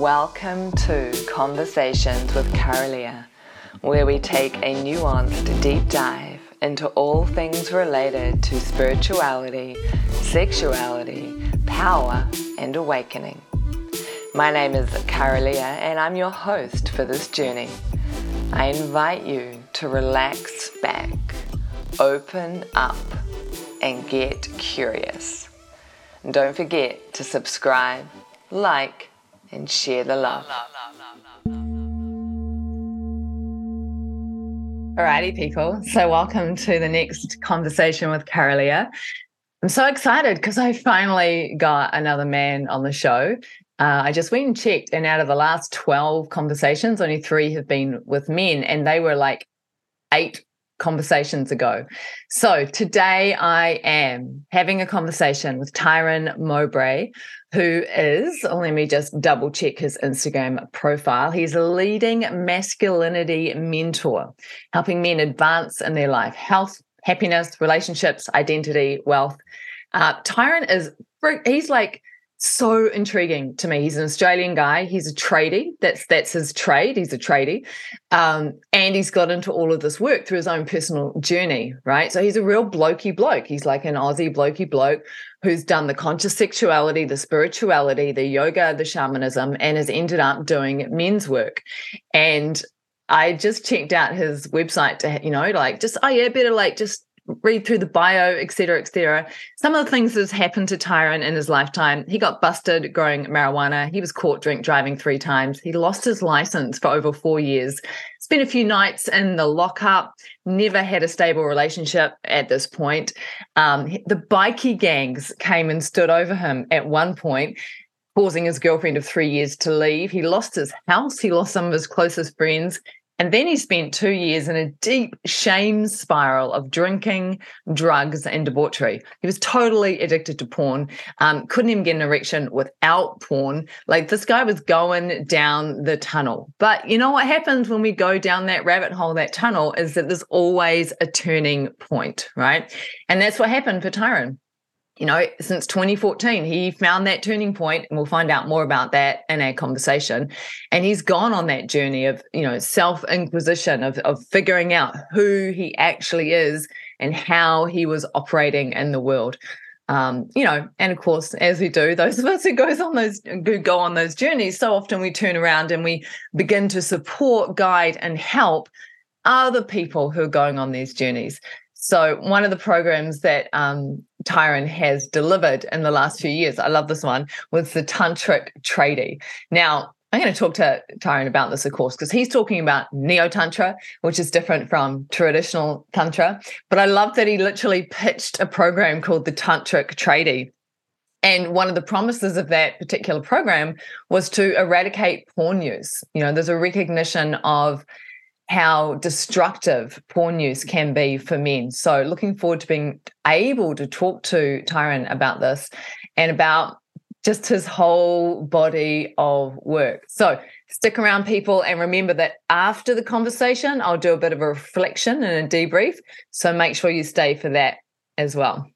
Welcome to Conversations with Carolia, where we take a nuanced deep dive into all things related to spirituality, sexuality, power, and awakening. My name is Carolia, and I'm your host for this journey. I invite you to relax back, open up, and get curious. And Don't forget to subscribe, like, and share the love. Alrighty, people. So, welcome to the next conversation with Carolia. I'm so excited because I finally got another man on the show. Uh, I just went and checked, and out of the last 12 conversations, only three have been with men, and they were like eight conversations ago. So today I am having a conversation with Tyran Mowbray, who is, let me just double check his Instagram profile. He's a leading masculinity mentor, helping men advance in their life, health, happiness, relationships, identity, wealth. Uh, Tyran is, he's like, so intriguing to me. He's an Australian guy. He's a tradie. That's that's his trade. He's a tradie, um, and he's got into all of this work through his own personal journey. Right. So he's a real blokey bloke. He's like an Aussie blokey bloke who's done the conscious sexuality, the spirituality, the yoga, the shamanism, and has ended up doing men's work. And I just checked out his website to you know like just oh yeah better like just read through the bio, et cetera, et cetera. Some of the things that's happened to Tyran in his lifetime. He got busted growing marijuana. He was caught drink driving three times. He lost his license for over four years. Spent a few nights in the lockup. Never had a stable relationship at this point. Um, the bikie gangs came and stood over him at one point causing his girlfriend of three years to leave. He lost his house. He lost some of his closest friends. And then he spent two years in a deep shame spiral of drinking, drugs, and debauchery. He was totally addicted to porn, um, couldn't even get an erection without porn. Like this guy was going down the tunnel. But you know what happens when we go down that rabbit hole, that tunnel, is that there's always a turning point, right? And that's what happened for Tyran you know, since 2014, he found that turning point, and we'll find out more about that in our conversation. And he's gone on that journey of, you know, self inquisition, of, of figuring out who he actually is and how he was operating in the world. Um, you know, and of course, as we do, those of us who goes on those who go on those journeys, so often we turn around and we begin to support, guide, and help other people who are going on these journeys. So, one of the programs that um, Tyran has delivered in the last few years, I love this one, was the Tantrik Tradie. Now, I'm going to talk to Tyran about this, of course, because he's talking about Neo Tantra, which is different from traditional Tantra. But I love that he literally pitched a program called the Tantrik Tradie. And one of the promises of that particular program was to eradicate porn use. You know, there's a recognition of how destructive porn use can be for men. So, looking forward to being able to talk to Tyran about this and about just his whole body of work. So, stick around, people, and remember that after the conversation, I'll do a bit of a reflection and a debrief. So, make sure you stay for that as well.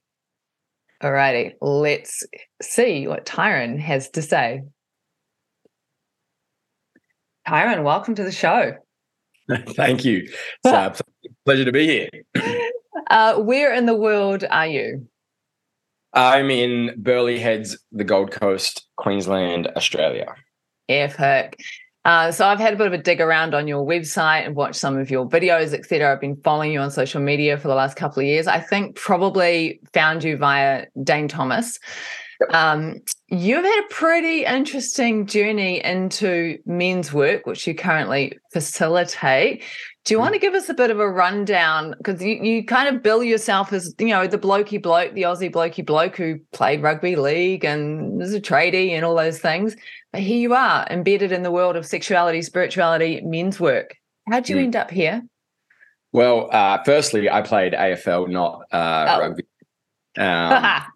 Alrighty, let's see what Tyran has to say. Tyran, welcome to the show. Thank you. It's a pleasure to be here. Uh, where in the world are you? I'm in Burleigh Heads, the Gold Coast, Queensland, Australia. Epic. Uh, so I've had a bit of a dig around on your website and watched some of your videos, etc. I've been following you on social media for the last couple of years. I think probably found you via Dane Thomas. Um, you've had a pretty interesting journey into men's work, which you currently facilitate. Do you want to give us a bit of a rundown? Because you, you kind of bill yourself as, you know, the blokey bloke, the Aussie blokey bloke who played rugby league and was a tradie and all those things. But here you are, embedded in the world of sexuality, spirituality, men's work. How'd you mm. end up here? Well, uh, firstly, I played AFL, not uh, oh. rugby. Um,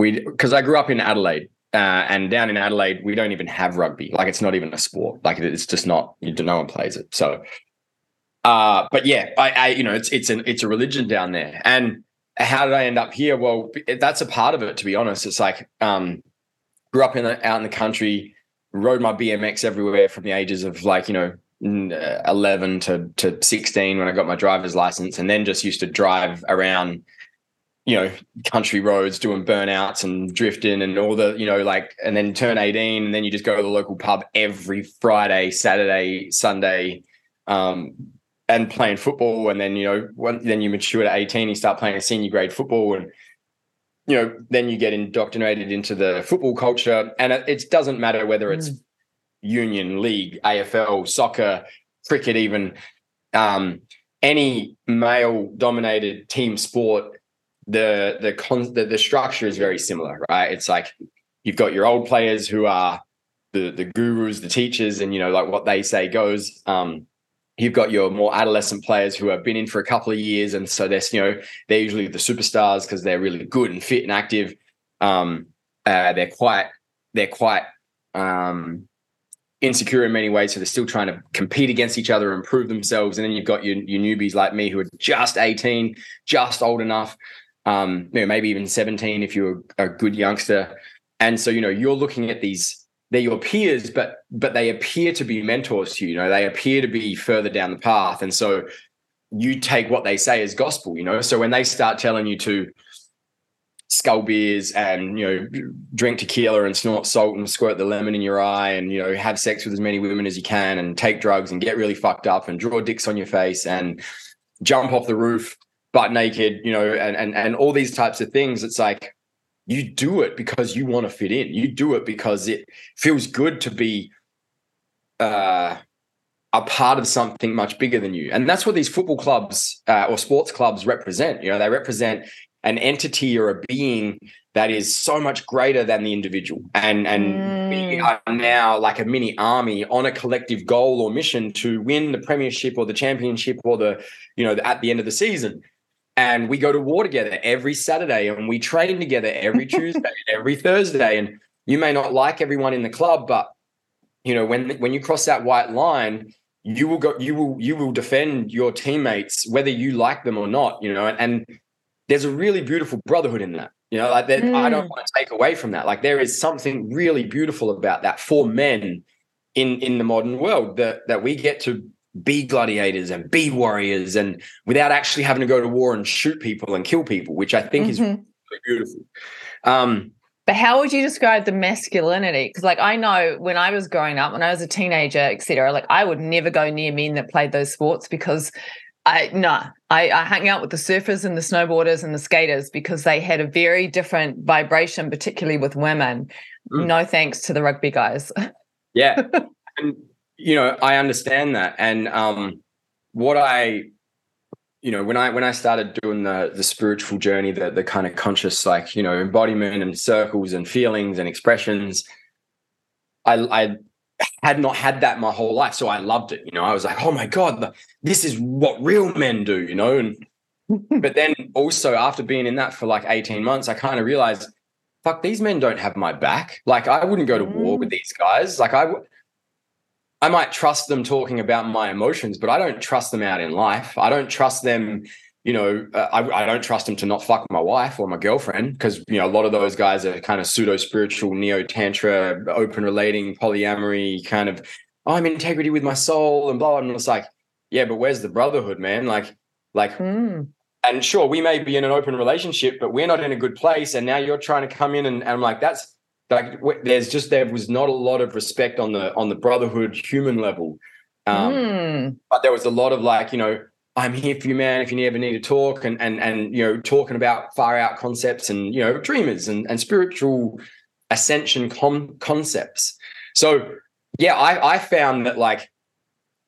we because I grew up in Adelaide, uh, and down in Adelaide, we don't even have rugby. Like it's not even a sport. Like it's just not. You no one plays it. So, uh, but yeah, I, I, you know, it's it's an it's a religion down there. And how did I end up here? Well, that's a part of it. To be honest, it's like um, grew up in the, out in the country. rode my BMX everywhere from the ages of like you know uh, 11 to to 16 when I got my driver's license, and then just used to drive around you know country roads doing burnouts and drifting and all the you know like and then turn 18 and then you just go to the local pub every friday saturday sunday um, and playing football and then you know when, then you mature to 18 you start playing senior grade football and you know then you get indoctrinated into the football culture and it, it doesn't matter whether it's mm. union league afl soccer cricket even um, any male dominated team sport the the con the, the structure is very similar, right? It's like you've got your old players who are the the gurus, the teachers, and you know, like what they say goes. Um, you've got your more adolescent players who have been in for a couple of years, and so they're you know they're usually the superstars because they're really good and fit and active. Um, uh, they're quite they're quite um, insecure in many ways, so they're still trying to compete against each other and prove themselves. And then you've got your, your newbies like me who are just 18, just old enough um, you know, maybe even 17 if you're a good youngster. And so, you know, you're looking at these, they're your peers, but but they appear to be mentors to you. You know, they appear to be further down the path. And so you take what they say as gospel, you know. So when they start telling you to skull beers and you know drink tequila and snort salt and squirt the lemon in your eye and you know have sex with as many women as you can and take drugs and get really fucked up and draw dicks on your face and jump off the roof butt naked, you know, and and and all these types of things. It's like you do it because you want to fit in. You do it because it feels good to be uh, a part of something much bigger than you. And that's what these football clubs uh, or sports clubs represent. You know, they represent an entity or a being that is so much greater than the individual. And and mm. we are now like a mini army on a collective goal or mission to win the premiership or the championship or the, you know, at the end of the season and we go to war together every Saturday and we train together every Tuesday, and every Thursday. And you may not like everyone in the club, but you know, when when you cross that white line, you will go, you will, you will defend your teammates, whether you like them or not, you know, and, and there's a really beautiful brotherhood in that. You know, like that mm. I don't mm. want to take away from that. Like there is something really beautiful about that for men in in the modern world that that we get to be gladiators and be warriors and without actually having to go to war and shoot people and kill people, which I think mm-hmm. is really beautiful. Um, but how would you describe the masculinity? Because, like, I know when I was growing up, when I was a teenager, etc., like I would never go near men that played those sports because I no, I, I hung out with the surfers and the snowboarders and the skaters because they had a very different vibration, particularly with women. Mm. No thanks to the rugby guys. Yeah. and you know, I understand that. And um, what I, you know, when I when I started doing the the spiritual journey, the the kind of conscious, like you know, embodiment and circles and feelings and expressions, I I had not had that my whole life, so I loved it. You know, I was like, oh my god, this is what real men do. You know, and but then also after being in that for like eighteen months, I kind of realized, fuck, these men don't have my back. Like I wouldn't go to war with mm. these guys. Like I I might trust them talking about my emotions, but I don't trust them out in life. I don't trust them, you know, uh, I, I, don't trust them to not fuck my wife or my girlfriend because, you know, a lot of those guys are kind of pseudo spiritual, neo tantra, open relating, polyamory, kind of, oh, I'm in integrity with my soul and blah, blah. And it's like, yeah, but where's the brotherhood, man? Like, like, mm. and sure, we may be in an open relationship, but we're not in a good place. And now you're trying to come in and, and I'm like, that's, like there's just there was not a lot of respect on the on the brotherhood human level um, mm. but there was a lot of like you know i'm here for you man if you ever need to talk and and and you know talking about far out concepts and you know dreamers and, and spiritual ascension com- concepts so yeah i i found that like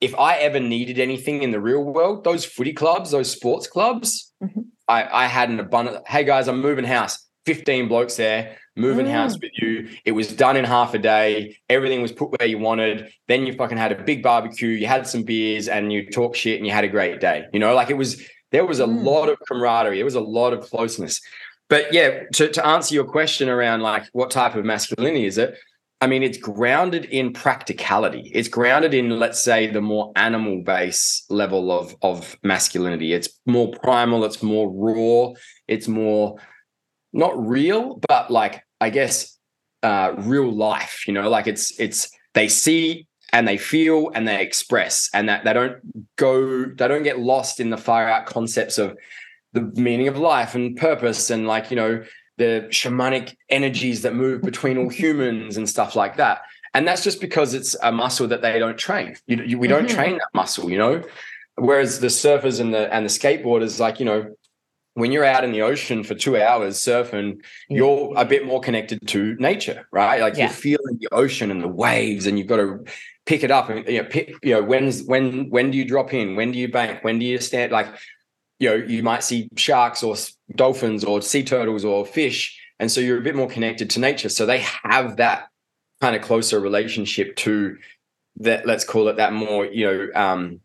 if i ever needed anything in the real world those footy clubs those sports clubs mm-hmm. i i had an abundant hey guys i'm moving house 15 blokes there moving mm. house with you. It was done in half a day. Everything was put where you wanted. Then you fucking had a big barbecue. You had some beers and you talk shit and you had a great day. You know, like it was, there was a mm. lot of camaraderie. It was a lot of closeness. But yeah, to, to answer your question around like what type of masculinity is it? I mean, it's grounded in practicality. It's grounded in, let's say, the more animal base level of, of masculinity. It's more primal, it's more raw, it's more not real, but like I guess uh, real life. You know, like it's it's they see and they feel and they express and that they don't go they don't get lost in the far out concepts of the meaning of life and purpose and like you know the shamanic energies that move between all humans and stuff like that and that's just because it's a muscle that they don't train you, you, we don't mm-hmm. train that muscle you know whereas the surfers and the and the skateboarders like you know when you're out in the ocean for two hours surfing, you're a bit more connected to nature, right? Like yeah. you're feeling the ocean and the waves, and you've got to pick it up and you know, pick, you know, when's when when do you drop in? When do you bank? When do you stand? Like, you know, you might see sharks or dolphins or sea turtles or fish, and so you're a bit more connected to nature. So they have that kind of closer relationship to that. Let's call it that more, you know, um,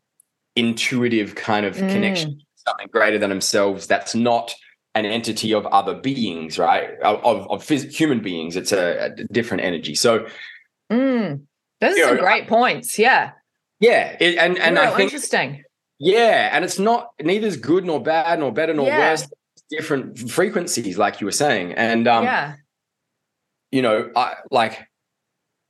intuitive kind of mm. connection, something greater than themselves. That's not an entity of other beings, right? Of of, phys- human beings. It's a, a different energy. So. Mm those are some know, great points. Yeah. Yeah. It, and and Real I think interesting. Yeah. And it's not neither's good nor bad nor better nor yeah. worse. Different frequencies, like you were saying. And um, yeah. you know, I like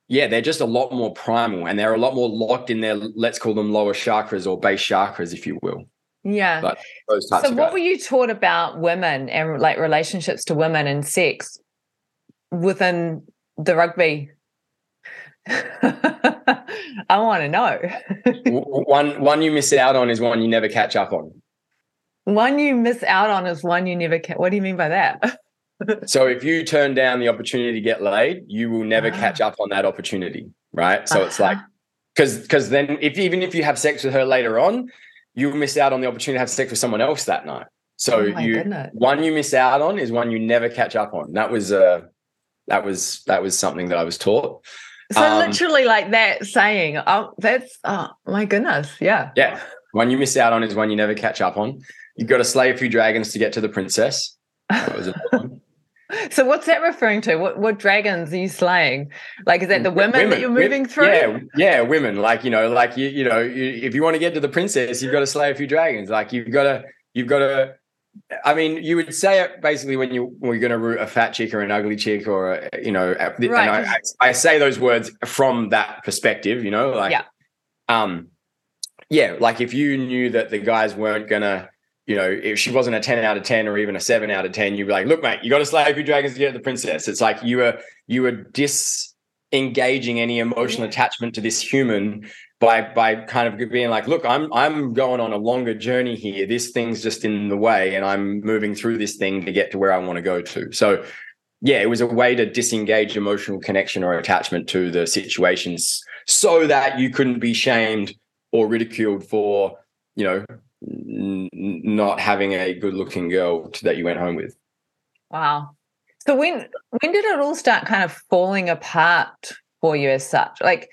yeah, they're just a lot more primal and they're a lot more locked in their let's call them lower chakras or base chakras, if you will. Yeah. But so what guys. were you taught about women and like relationships to women and sex within the rugby I want to know. one one you miss out on is one you never catch up on. One you miss out on is one you never catch. What do you mean by that? so if you turn down the opportunity to get laid, you will never ah. catch up on that opportunity, right? So uh-huh. it's like because because then if even if you have sex with her later on, you miss out on the opportunity to have sex with someone else that night. So oh you goodness. one you miss out on is one you never catch up on. That was uh that was that was something that I was taught. So um, literally like that saying, oh, that's oh my goodness. Yeah. Yeah. One you miss out on is one you never catch up on. You've got to slay a few dragons to get to the princess. So what's that referring to? What what dragons are you slaying? Like is that the women, women that you're moving through? Yeah, yeah, women. Like, you know, like you, you know, you, if you want to get to the princess, you've got to slay a few dragons. Like you've got to you've got to I mean, you would say it basically when you were going to root a fat chick or an ugly chick, or you know, right. I, I, say those words from that perspective. You know, like, yeah. um, yeah, like if you knew that the guys weren't gonna, you know, if she wasn't a ten out of ten or even a seven out of ten, you'd be like, look, mate, you got to slay a few dragons to get the princess. It's like you were you were disengaging any emotional yeah. attachment to this human by by kind of being like, look, I'm I'm going on a longer journey here. This thing's just in the way, and I'm moving through this thing to get to where I want to go to. So yeah, it was a way to disengage emotional connection or attachment to the situations so that you couldn't be shamed or ridiculed for, you know, n- not having a good looking girl that you went home with. Wow. So when when did it all start kind of falling apart for you as such? Like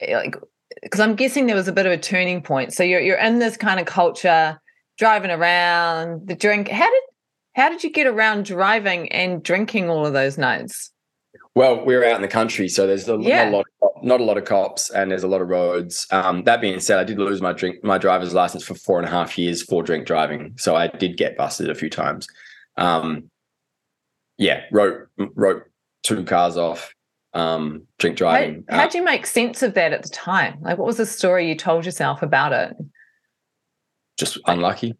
eh, like because I'm guessing there was a bit of a turning point. So you're you're in this kind of culture, driving around, the drink. How did how did you get around driving and drinking all of those nights? Well, we're out in the country, so there's a, yeah. a lot, of, not a lot of cops, and there's a lot of roads. Um, that being said, I did lose my drink, my driver's license for four and a half years for drink driving, so I did get busted a few times. Um, yeah, wrote wrote two cars off um, drink driving. How, uh, you make sense of that at the time? Like, what was the story you told yourself about it? Just unlucky.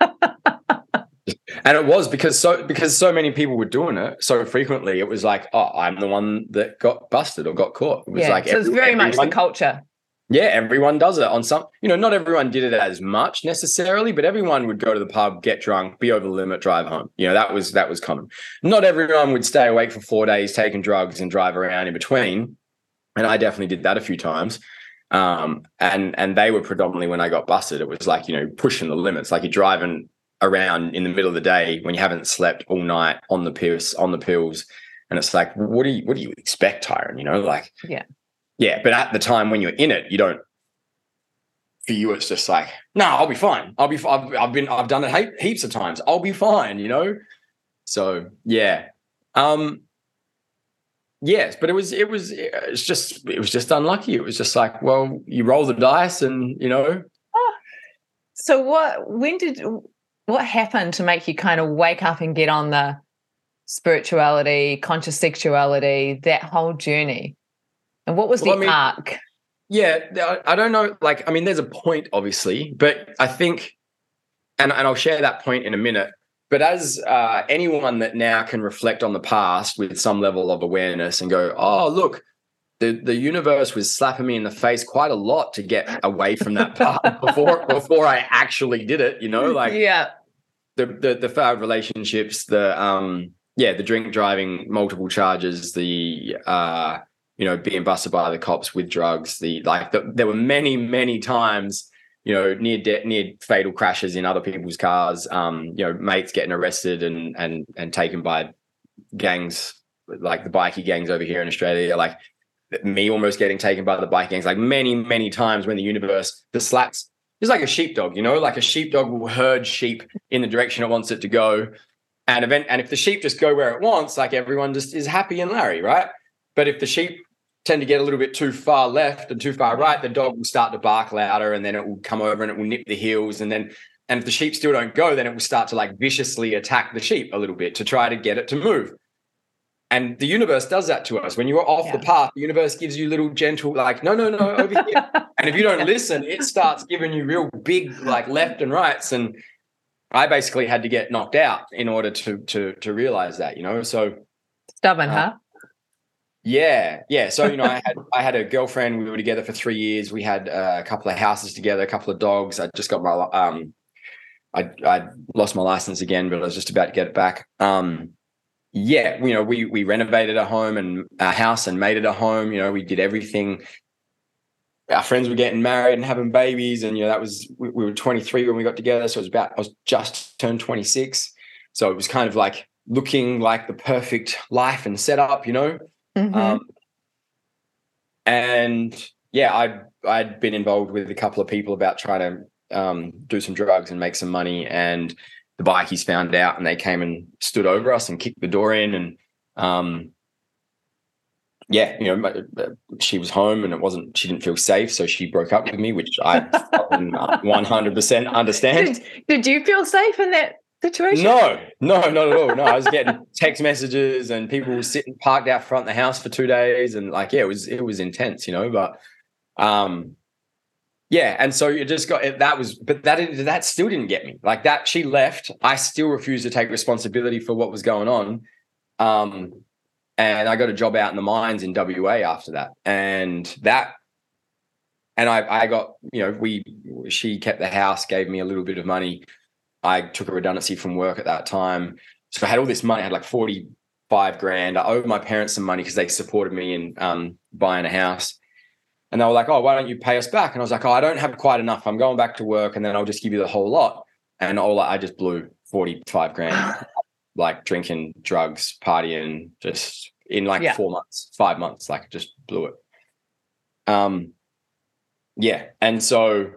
and it was because so because so many people were doing it so frequently. It was like, oh, I'm the one that got busted or got caught. It was yeah, like so it's very much the culture yeah, everyone does it on some, you know, not everyone did it as much necessarily, but everyone would go to the pub, get drunk, be over the limit, drive home. You know, that was that was common. Not everyone would stay awake for four days taking drugs and drive around in between. And I definitely did that a few times. Um, and and they were predominantly when I got busted, it was like, you know, pushing the limits. Like you're driving around in the middle of the day when you haven't slept all night on the pills, on the pills. And it's like, what do you what do you expect, Tyran? You know, like yeah yeah, but at the time when you're in it, you don't. For you, it's just like, no, I'll be fine. I'll be. I've, I've been. I've done it heaps of times. I'll be fine. You know. So yeah, um, yes, but it was. It was. It's just. It was just unlucky. It was just like, well, you roll the dice, and you know. Oh. So what? When did? What happened to make you kind of wake up and get on the spirituality, conscious sexuality, that whole journey? And what was well, the I mean, arc? Yeah, I don't know. Like, I mean, there's a point, obviously, but I think, and, and I'll share that point in a minute. But as uh, anyone that now can reflect on the past with some level of awareness and go, oh, look, the, the universe was slapping me in the face quite a lot to get away from that part before before I actually did it, you know, like yeah. The, the the failed relationships, the um yeah, the drink driving, multiple charges, the uh you know, being busted by the cops with drugs, the like the, there were many, many times you know, near de- near fatal crashes in other people's cars. Um, you know, mates getting arrested and and and taken by gangs like the bikie gangs over here in Australia. Like me almost getting taken by the bike gangs. Like many many times when the universe the slaps is like a sheepdog. You know, like a sheepdog will herd sheep in the direction it wants it to go. And event and if the sheep just go where it wants, like everyone just is happy and Larry, right? But if the sheep tend to get a little bit too far left and too far right, the dog will start to bark louder and then it will come over and it will nip the heels. And then, and if the sheep still don't go, then it will start to like viciously attack the sheep a little bit to try to get it to move. And the universe does that to us. When you're off yeah. the path, the universe gives you little gentle, like, no, no, no, over here. and if you don't listen, it starts giving you real big, like left and rights. And I basically had to get knocked out in order to to to realize that, you know. So stubborn, uh, huh? Yeah, yeah. So you know, I had I had a girlfriend. We were together for three years. We had uh, a couple of houses together, a couple of dogs. I just got my um, I I lost my license again, but I was just about to get it back. Um, yeah, you know, we we renovated a home and a house and made it a home. You know, we did everything. Our friends were getting married and having babies, and you know that was we, we were 23 when we got together. So it was about I was just turned 26, so it was kind of like looking like the perfect life and setup. You know, Mm-hmm. Um, and yeah, I'd I'd been involved with a couple of people about trying to um, do some drugs and make some money, and the bikies found out and they came and stood over us and kicked the door in, and um, yeah, you know, she was home and it wasn't. She didn't feel safe, so she broke up with me, which I 100 percent understand. Did, did you feel safe in that situation? No, no, not at all. No, I was getting text messages and people were sitting parked out front of the house for two days, and like, yeah, it was it was intense, you know. But, um, yeah, and so you just got that was, but that that still didn't get me. Like that, she left. I still refused to take responsibility for what was going on. Um, and I got a job out in the mines in WA after that, and that. And I, I got, you know, we, she kept the house, gave me a little bit of money I took a redundancy from work at that time. So I had all this money, I had like 45 grand. I owed my parents some money because they supported me in um, buying a house. And they were like, oh, why don't you pay us back? And I was like, oh, I don't have quite enough. I'm going back to work and then I'll just give you the whole lot. And all I just blew 45 grand, like drinking, drugs, partying, just in like yeah. four months, five months, like just blew it. Um, yeah. And so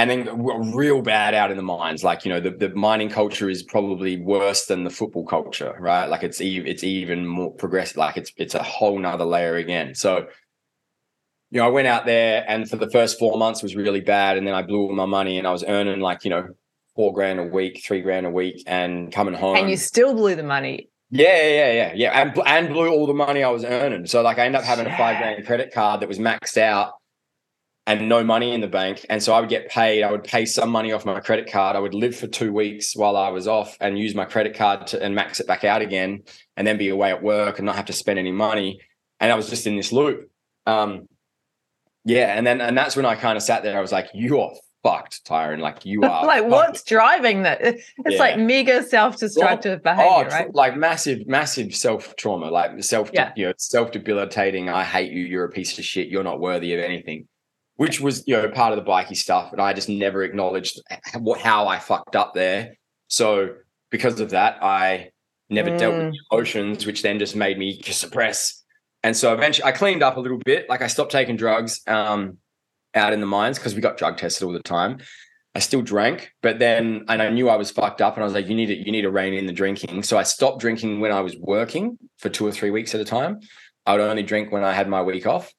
and then real bad out in the mines. Like you know, the, the mining culture is probably worse than the football culture, right? Like it's even it's even more progressive. Like it's it's a whole nother layer again. So you know, I went out there and for the first four months was really bad, and then I blew all my money, and I was earning like you know four grand a week, three grand a week, and coming home. And you still blew the money. Yeah, yeah, yeah, yeah, and and blew all the money I was earning. So like I ended up having a five grand credit card that was maxed out and no money in the bank. And so I would get paid. I would pay some money off my credit card. I would live for two weeks while I was off and use my credit card to and max it back out again and then be away at work and not have to spend any money. And I was just in this loop. Um, yeah. And then, and that's when I kind of sat there. I was like, you are fucked, Tyran. Like you are like, fucked. what's driving that? It's yeah. like mega self-destructive well, behavior, oh, right? Like massive, massive self-trauma, like self, yeah. you know, self-debilitating. I hate you. You're a piece of shit. You're not worthy of anything which was you know part of the bikie stuff, and I just never acknowledged what how I fucked up there. So because of that, I never mm. dealt with mm. emotions, which then just made me suppress. And so eventually, I cleaned up a little bit. Like I stopped taking drugs um, out in the mines because we got drug tested all the time. I still drank, but then and I knew I was fucked up, and I was like, "You need to you need to rein in the drinking." So I stopped drinking when I was working for two or three weeks at a time. I would only drink when I had my week off,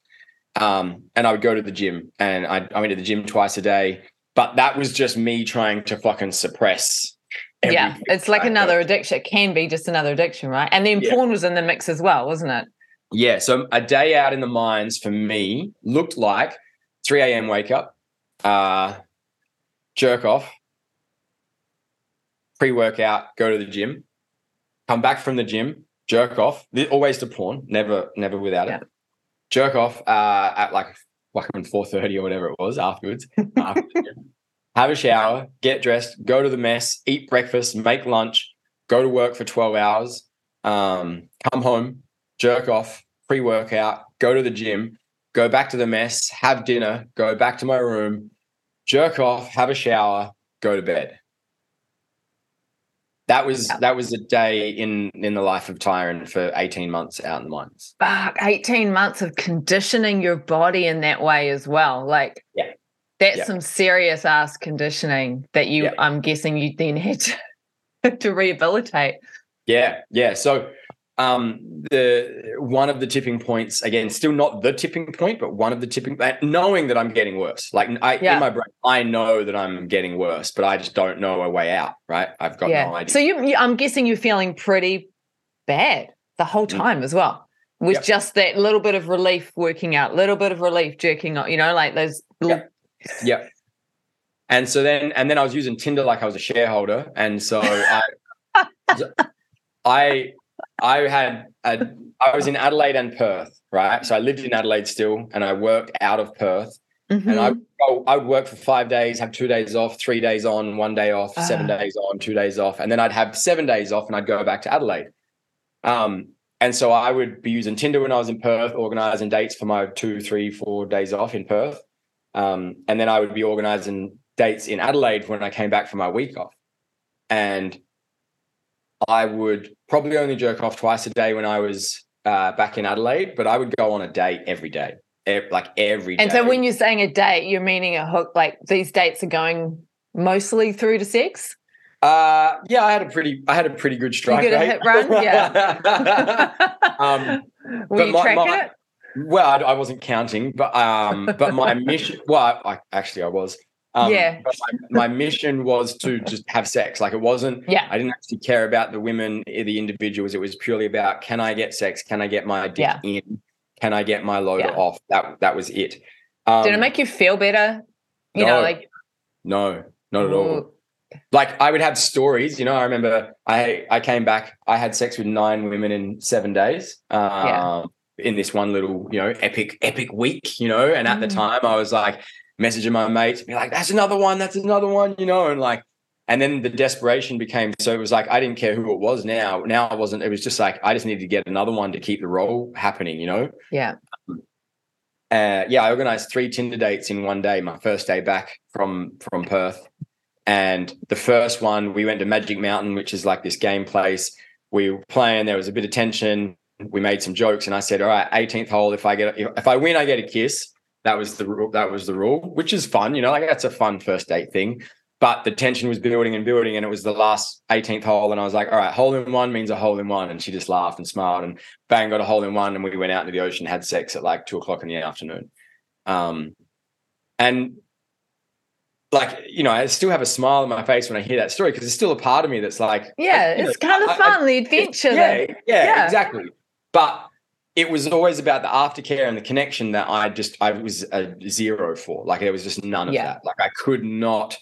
um, and I would go to the gym and I, I went to the gym twice a day. But that was just me trying to fucking suppress. Yeah, it's like another addiction. It can be just another addiction, right? And then yeah. porn was in the mix as well, wasn't it? Yeah. So a day out in the mines for me looked like 3 a.m. wake up, uh, jerk off, pre workout, go to the gym, come back from the gym, jerk off, always to porn, never, never without yeah. it. Jerk off uh, at like fucking 4.30 or whatever it was afterwards. after have a shower, get dressed, go to the mess, eat breakfast, make lunch, go to work for 12 hours, um, come home, jerk off, pre workout, go to the gym, go back to the mess, have dinner, go back to my room, jerk off, have a shower, go to bed. That was yeah. that was a day in in the life of Tyran for 18 months out in the mines. Fuck, 18 months of conditioning your body in that way as well. Like yeah. That's yeah. some serious ass conditioning that you yeah. I'm guessing you then had to, to rehabilitate. Yeah, yeah. So um the one of the tipping points again still not the tipping point but one of the tipping that knowing that i'm getting worse like i yeah. in my brain i know that i'm getting worse but i just don't know a way out right i've got yeah. no idea so you, you, i'm guessing you're feeling pretty bad the whole mm. time mm. as well with yep. just that little bit of relief working out little bit of relief jerking out you know like those little yep. yep. and so then and then i was using tinder like i was a shareholder and so i i I had a, I was in Adelaide and Perth, right? So I lived in Adelaide still, and I worked out of Perth. Mm-hmm. And I mm-hmm. I would work for five days, have two days off, three days on, one day off, uh. seven days on, two days off, and then I'd have seven days off, and I'd go back to Adelaide. Um, and so I would be using Tinder when I was in Perth, organizing dates for my two, three, four days off in Perth. Um, and then I would be organizing dates in Adelaide when I came back from my week off. And I would probably only jerk off twice a day when I was uh, back in Adelaide, but I would go on a date every day, like every and so when you're saying a date, you're meaning a hook, like these dates are going mostly through to sex? Uh, yeah, I had a pretty, I had a pretty good strike you rate. hit run, yeah. um, Were you my, tracking my, it? Well, I, I, wasn't counting, but um, but my mission. Well, I, actually I was. Um, yeah. My, my, mission was to just have sex. Like it wasn't, yeah. I didn't actually care about the women, eh, the individuals. It was purely about can I get sex? Can I get my dick yeah. in? Can I get my loader yeah. off? That that was it. Um, Did it make you feel better? You no, know, like no, not at all. Like I would have stories, you know. I remember I I came back. I had sex with nine women in seven days. yeah. Um, in this one little, you know, epic epic week, you know. And at mm. the time, I was like, messaging my mates, be like, that's another one, that's another one, you know, and like, and then the desperation became so it was like I didn't care who it was now. Now I wasn't, it was just like I just needed to get another one to keep the role happening, you know? Yeah. Uh, yeah, I organized three Tinder dates in one day, my first day back from from Perth. And the first one, we went to Magic Mountain, which is like this game place. We were playing, there was a bit of tension. We made some jokes, and I said, All right, 18th hole, if I get if, if I win, I get a kiss. That was the rule. That was the rule, which is fun. You know, like that's a fun first date thing. But the tension was building and building, and it was the last 18th hole, and I was like, "All right, hole in one means a hole in one," and she just laughed and smiled, and bang, got a hole in one, and we went out into the ocean, had sex at like two o'clock in the afternoon, um, and like you know, I still have a smile on my face when I hear that story because it's still a part of me that's like, yeah, it's know, kind of fun, I, the adventure. Yeah, yeah, yeah, exactly. But it was always about the aftercare and the connection that I just I was a zero for. Like there was just none of yeah. that. Like I could not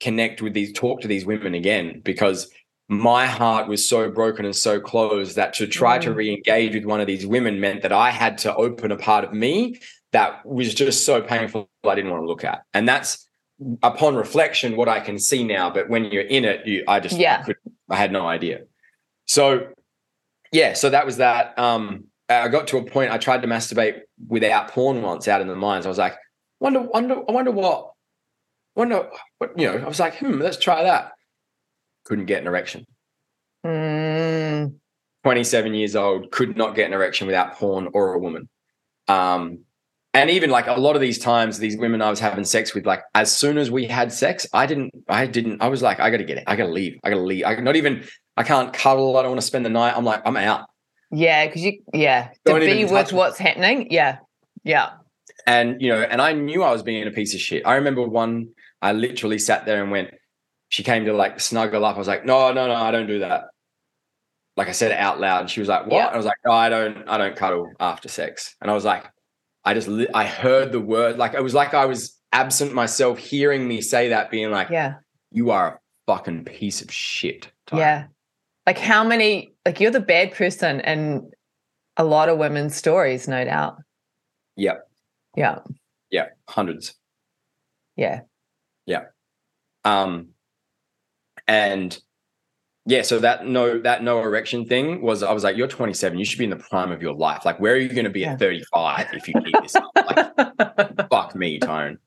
connect with these talk to these women again because my heart was so broken and so closed that to try mm. to re-engage with one of these women meant that I had to open a part of me that was just so painful I didn't want to look at. And that's upon reflection what I can see now. But when you're in it, you I just yeah. I, I had no idea. So yeah, so that was that. Um I got to a point I tried to masturbate without porn once out in the mines. I was like, wonder, wonder, I wonder what, wonder what, you know, I was like, hmm, let's try that. Couldn't get an erection. Mm. 27 years old, could not get an erection without porn or a woman. Um, and even like a lot of these times, these women I was having sex with, like as soon as we had sex, I didn't, I didn't, I was like, I gotta get it, I gotta leave, I gotta leave. I not even, I can't cuddle, I don't want to spend the night. I'm like, I'm out. Yeah, because you yeah to be with what's happening. Yeah, yeah. And you know, and I knew I was being a piece of shit. I remember one. I literally sat there and went. She came to like snuggle up. I was like, no, no, no, I don't do that. like I said it out loud. And she was like, "What?" Yeah. I was like, "Oh, I don't, I don't cuddle after sex." And I was like, I just, li- I heard the word, like it was like I was absent myself, hearing me say that, being like, Yeah. "You are a fucking piece of shit." Tyler." Yeah. Like how many like you're the bad person in a lot of women's stories, no doubt. Yep. Yeah. yeah, hundreds. Yeah. Yeah. Um, and yeah, so that no that no erection thing was I was like, you're 27, you should be in the prime of your life. Like, where are you going to be Yeah. at 35 if you keep this up? Like, fuck me, Tone.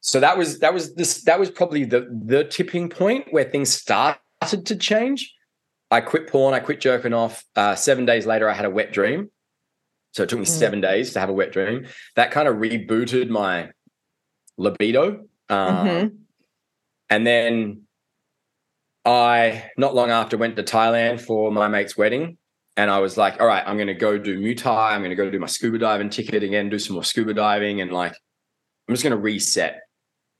So that was that was this that was probably the the tipping point where things started to change. I quit porn, I quit jerking off. Uh, seven days later, I had a wet dream. So it took me Mm. seven days to have a wet dream. That kind of rebooted my libido. Um, Mhm. and then I, not long after, went to Thailand for my mate's wedding. And I was like, all right, I'm going to go do Muay Thai. I'm going to go do my scuba diving ticket again, do some more scuba diving. And like, I'm just going to reset.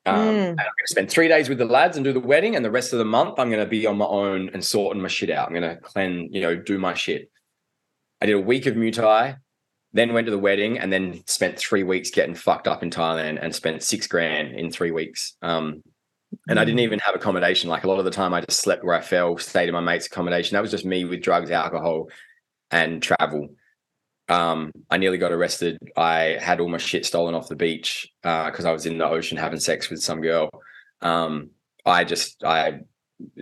Um, Mm. I'm going to spend three days with the lads and do the wedding. And the rest of the month, I'm going to be on my own and sorting my shit out. I'm going to clean, you know, do my shit. I did a week of Muay Thai, then went to the wedding, and then spent three weeks getting fucked up in Thailand and spent six grand in three weeks. Um, and I didn't even have accommodation. Like a lot of the time, I just slept where I fell, stayed in my mate's accommodation. That was just me with drugs, alcohol, and travel. Um, I nearly got arrested. I had all my shit stolen off the beach because I was in the ocean having sex with some girl. Um, I just, I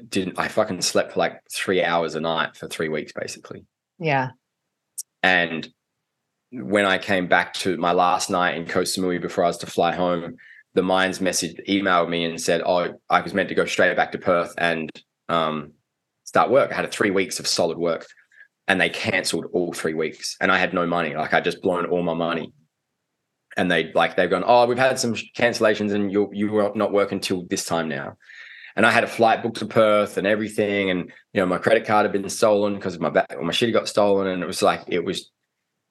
didn't, I fucking slept for like three hours a night for three weeks, basically. Yeah. And when I came back to my last night in Koh Samui before I was to fly home, the Mines message emailed me and said, "Oh, I was meant to go straight back to Perth and um, start work. I had three weeks of solid work, and they cancelled all three weeks, and I had no money. Like I just blown all my money." And they like they've gone, "Oh, we've had some cancellations, and you you were not working till this time now." And I had a flight booked to Perth and everything, and you know my credit card had been stolen because of my back, my shit got stolen, and it was like it was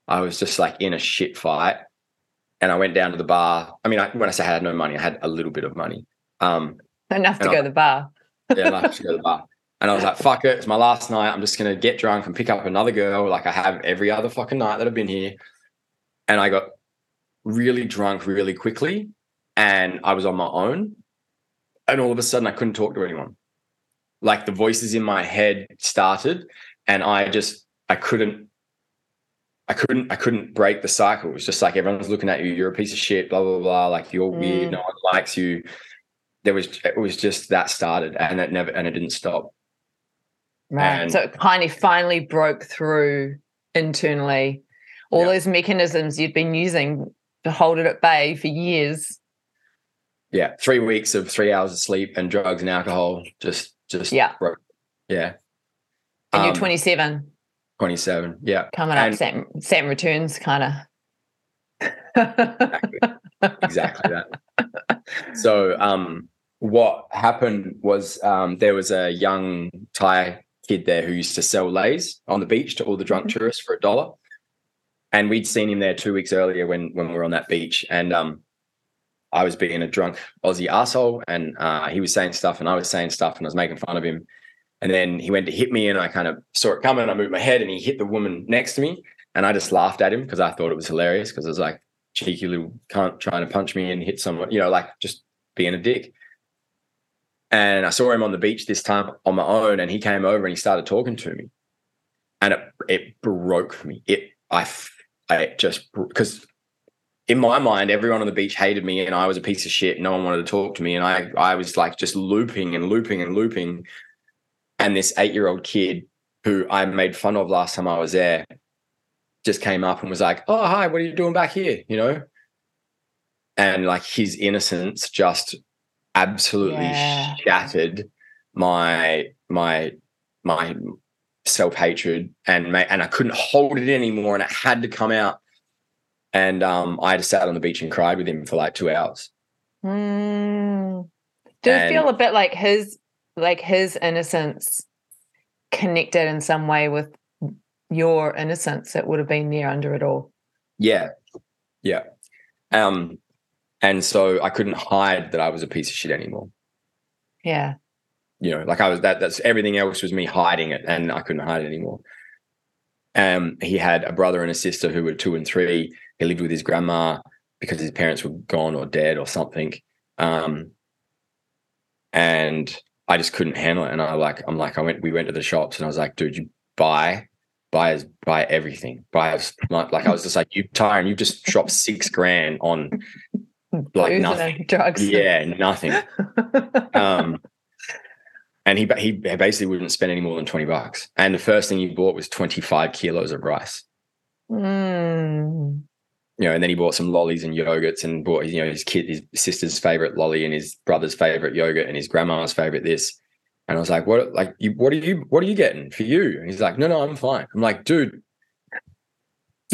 I was just like in a shit fight. And I went down to the bar. I mean, I, when I say I had no money, I had a little bit of money. Um, Enough to And go to the bar. yeah, enough to go to the bar. And I was like, fuck it. It's my last night. I'm just going to get drunk and pick up another girl like I have every other fucking night that I've been here. And I got really drunk really quickly. And I was on my own. And all of a sudden, I couldn't talk to anyone. Like the voices in my head started. And I just, I couldn't I couldn't I couldn't break the cycle. It was just like everyone's looking at you, you're a piece of shit, blah, blah, blah. Like you're weird, Mm. no one likes you. There was it was just that started and it never and it didn't stop. Right. And- so it kind of finally broke through internally all Yeah. those mechanisms you'd been using to hold it at bay for years. Yeah. Three weeks of three hours of sleep and drugs and alcohol just just Yeah. broke. Yeah. And you're Um, 27, 27. Yeah. coming up, Saturn, Saturn returns kind of. Exactly. exactly that. So um what happened was um there was a young Thai kid there who used to sell leis on the beach to all the drunk tourists for a dollar. And we'd seen him there two weeks earlier when when we were on that beach. And um I was being a drunk Aussie asshole and uh he was saying stuff and I was saying stuff and I was making fun of him. And then he went to hit me and I kind of saw it coming. And I moved my head and he hit the woman next to me. And I just laughed at him because I thought it was hilarious because I was like, cheeky little cunt trying to punch me and hit someone, you know, like just being a dick. And I saw him on the beach this time on my own, and he came over and he started talking to me, and it it broke me. It I I just because in my mind everyone on the beach hated me and I was a piece of shit. No one wanted to talk to me, and I I was like just looping and looping and looping. And this eight year old kid who I made fun of last time I was there just came up and was like, "Oh, hi, what are you doing back here?" You know, and like his innocence just absolutely Yeah. shattered my my my self hatred and and I couldn't hold it anymore, and it had to come out. And um, I just sat on the beach and cried with him for like two hours. Mm. It And- feel a bit like his like his innocence connected in some way with your innocence that would have been there under it all? Yeah, yeah. Um, and so I couldn't hide that I was a piece of shit anymore. Yeah. you know, like I was that. That's everything else was me hiding it, and I couldn't hide it anymore. Um, he had a brother and a sister who were two and three. He lived with his grandma because his parents were gone or dead or something. Um, and I just couldn't handle it. And I like, I'm like, I went, we went to the shops and I was like, dude, you buy, buy, buy everything. Buy, like, like I was just like, you Tyran, you've just dropped six grand on like nothing. drugs. Yeah, nothing. um, and he he basically wouldn't spend any more than twenty bucks. And the first thing he bought was twenty five kilos of rice. Mm. You know, and then he bought some lollies and yogurts, and bought you know his kid, his sister's favorite lolly, and his brother's favorite yogurt, and his grandma's favorite this. And I was like, "What? Like, you, what are you? What are you getting for you?" And he's like, "No, no, I'm fine." I'm like, "Dude,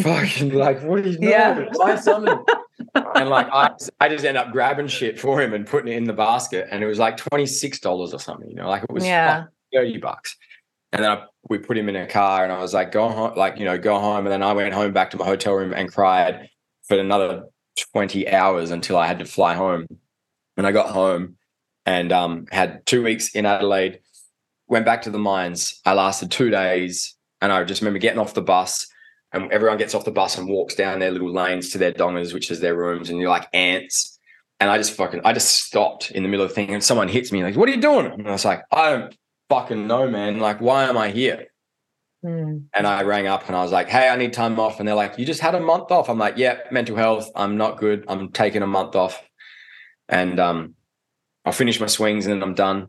fucking like, what are you? No, Yeah. buy something." and like I, I just end up grabbing shit for him and putting it in the basket, and it was like twenty six dollars or something. You know, like it was Yeah. fucking thirty bucks. And then I, we put him in a car, and I was like, "Go home, like you know, go home." And then I went home back to my hotel room and cried for another twenty hours until I had to fly home. And I got home and um, had two weeks in Adelaide. Went back to the mines. I lasted two days, and I just remember getting off the bus and everyone gets off the bus and walks down their little lanes to their dongas, which is their rooms, and you're like ants. And I just fucking, I just stopped in the middle of the thing, and someone hits me like, "What are you doing?" And I was like, "I don't fucking know, man. Like, why am I here?" Mm. And I rang up and I was like, "Hey, I need time off." And they're like, "You just had a month off." I'm like, "Yeah, mental health. I'm not good. I'm taking a month off." And um, I'll finish my swings and then I'm done.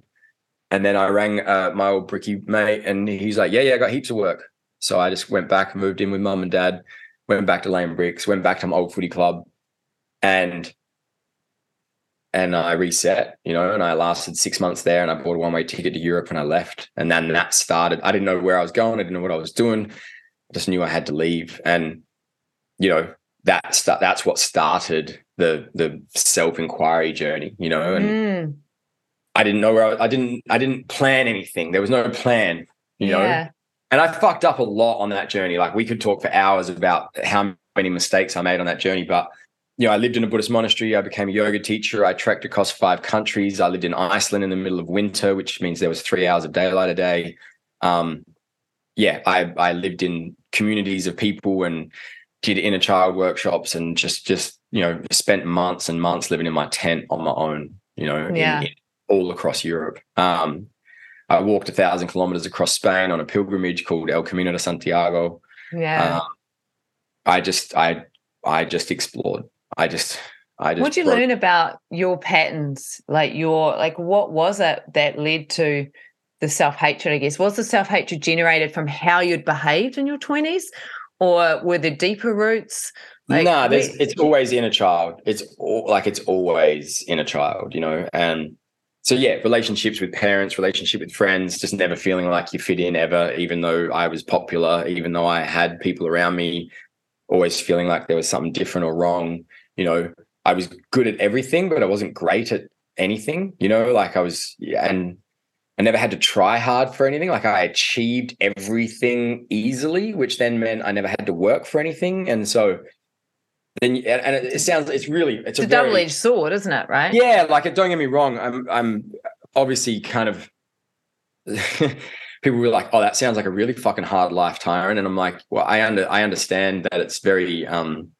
And then I rang uh, my old bricky mate, and he's like, "Yeah, yeah, I got heaps of work." So I just went back, moved in with mum and dad, went back to Lane Bricks, went back to my old footy club, and and I reset, you know, and I lasted six months there, and I bought a one way ticket to Europe, and I left, and then that started. I didn't know where I was going, I didn't know what I was doing, I just knew I had to leave, and you know that sta- that's what started the the self inquiry journey, you know, and. Mm. I didn't know where I, I didn't I didn't plan anything. There was no plan, you know. And I fucked up a lot on that journey. Like we could talk for hours about how many mistakes I made on that journey, but you know, I lived in a Buddhist monastery. I became a yoga teacher. I trekked across five countries. I lived in Iceland in the middle of winter, which means there was three hours of daylight a day. Um, yeah, I I lived in communities of people and did inner child workshops and just just you know spent months and months living in my tent on my own. You know, in- Yeah. in- all across Europe. Um, I walked a thousand kilometers across Spain on a pilgrimage called El Camino de Santiago. Yeah. Um, I just, I, I just explored. I just, I just. What'd you broke- learn about your patterns? Like your like what was it that led to the self-hatred, I guess? Was the self-hatred generated from how you'd behaved in your 20s? Or were there deeper roots? Like, nah, there's, it's always in a child. It's all, like it's always in a child, you know. And so yeah, relationships with parents, relationship with friends, just never feeling like you fit in ever, even though I was popular, even though I had people around me, always feeling like there was something different or wrong. You know, I was good at everything, but I wasn't great at anything. You know, like I was, and I never had to try hard for anything. Like I achieved everything easily, which then meant I never had to work for anything. And so then, and and it, it sounds, it's really, it's, it's a a double-edged sword, isn't it? Right? yeah, like don't get me wrong. I'm I'm obviously kind of people were like, oh, that sounds like a really fucking hard life, Tyran. And I'm like, well, I under I understand that it's very um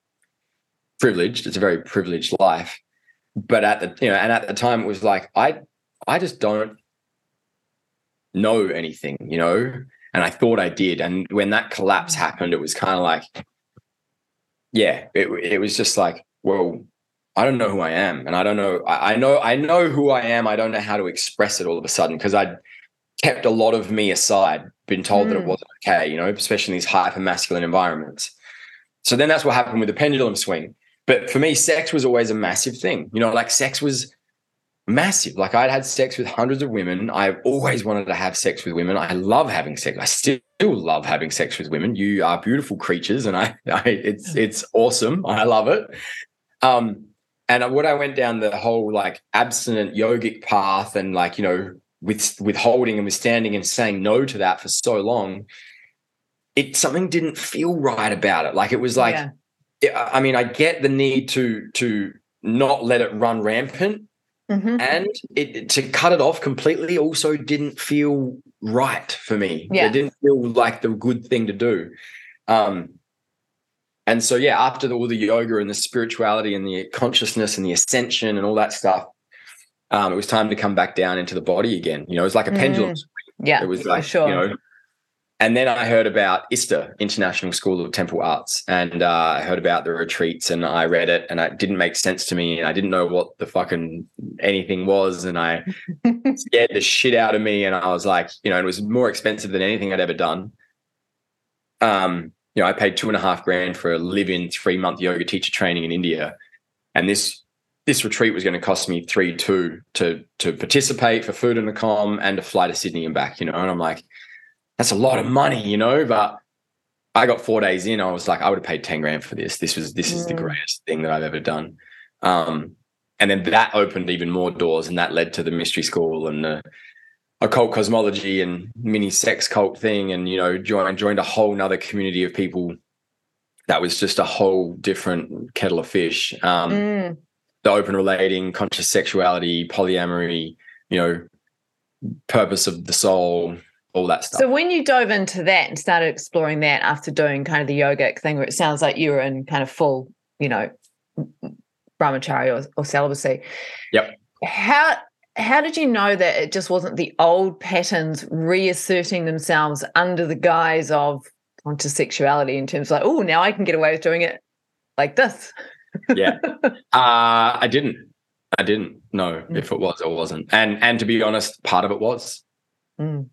privileged. It's a very privileged life. But at the you know, and at the time it was like, I I just don't know anything, you know? And I thought I did. And when that collapse happened, it was kind of like, yeah, it it was just like, well, I don't know who I am, and I don't know. I, I know I know who I am. I don't know how to express it all of a sudden because I'd kept a lot of me aside, been told that it Mm. wasn't okay, you know, especially in these hyper masculine environments. So then that's what happened with the pendulum swing. But for me, sex was always a massive thing. You know, like sex was massive. Like I'd had sex with hundreds of women. I've always wanted to have sex with women. I love having sex. I still love having sex with women. You are beautiful creatures, and I, I it's it's awesome. I love it. Um, and when I went down the whole like abstinent yogic path and like, you know, with withholding and withstanding and saying no to that for so long, it something didn't feel right about it. Like it was like, Yeah. I mean, I get the need to to not let it run rampant, Mm-hmm. And it, to cut it off completely also didn't feel right for me. Yeah. It didn't feel like the good thing to do. Um, and so, yeah, after the, all the yoga and the spirituality and the consciousness and the ascension and all that stuff, um, it was time to come back down into the body again. You know, it was like a mm. pendulum. Yeah, it was like sure. you know. And then I heard about ISTA, International School of Temple Arts, and uh, I heard about the retreats, and I read it, and it didn't make sense to me, and I didn't know what the fucking anything was, and I scared the shit out of me, and I was like, you know, it was more expensive than anything I'd ever done. Um, you know, I paid two and a half grand for a live-in three-month yoga teacher training in India, and this this retreat was going to cost me three two to to participate for food and a com and to fly to Sydney and back, you know. And I'm like, that's a lot of money, you know. But I got four days in. I was like, I would have paid ten grand for this. This was this is the mm. greatest thing that I've ever done. Um, and then that opened even more doors, and that led to the mystery school and the occult cosmology and mini sex cult thing, and you know, joined joined a whole nother community of people. That was just a whole different kettle of fish. Um, mm the open relating, conscious sexuality, polyamory, you know, purpose of the soul, all that stuff. So when you dove into that and started exploring that after doing kind of the yogic thing where it sounds like you were in kind of full, you know, brahmacharya or, or celibacy. Yep. How how did you know that it just wasn't the old patterns reasserting themselves under the guise of onto sexuality in terms of like, oh, now I can get away with doing it like this? yeah. Uh, I didn't. I didn't know mm. if it was or wasn't. And and to be honest, part of it was. Mm.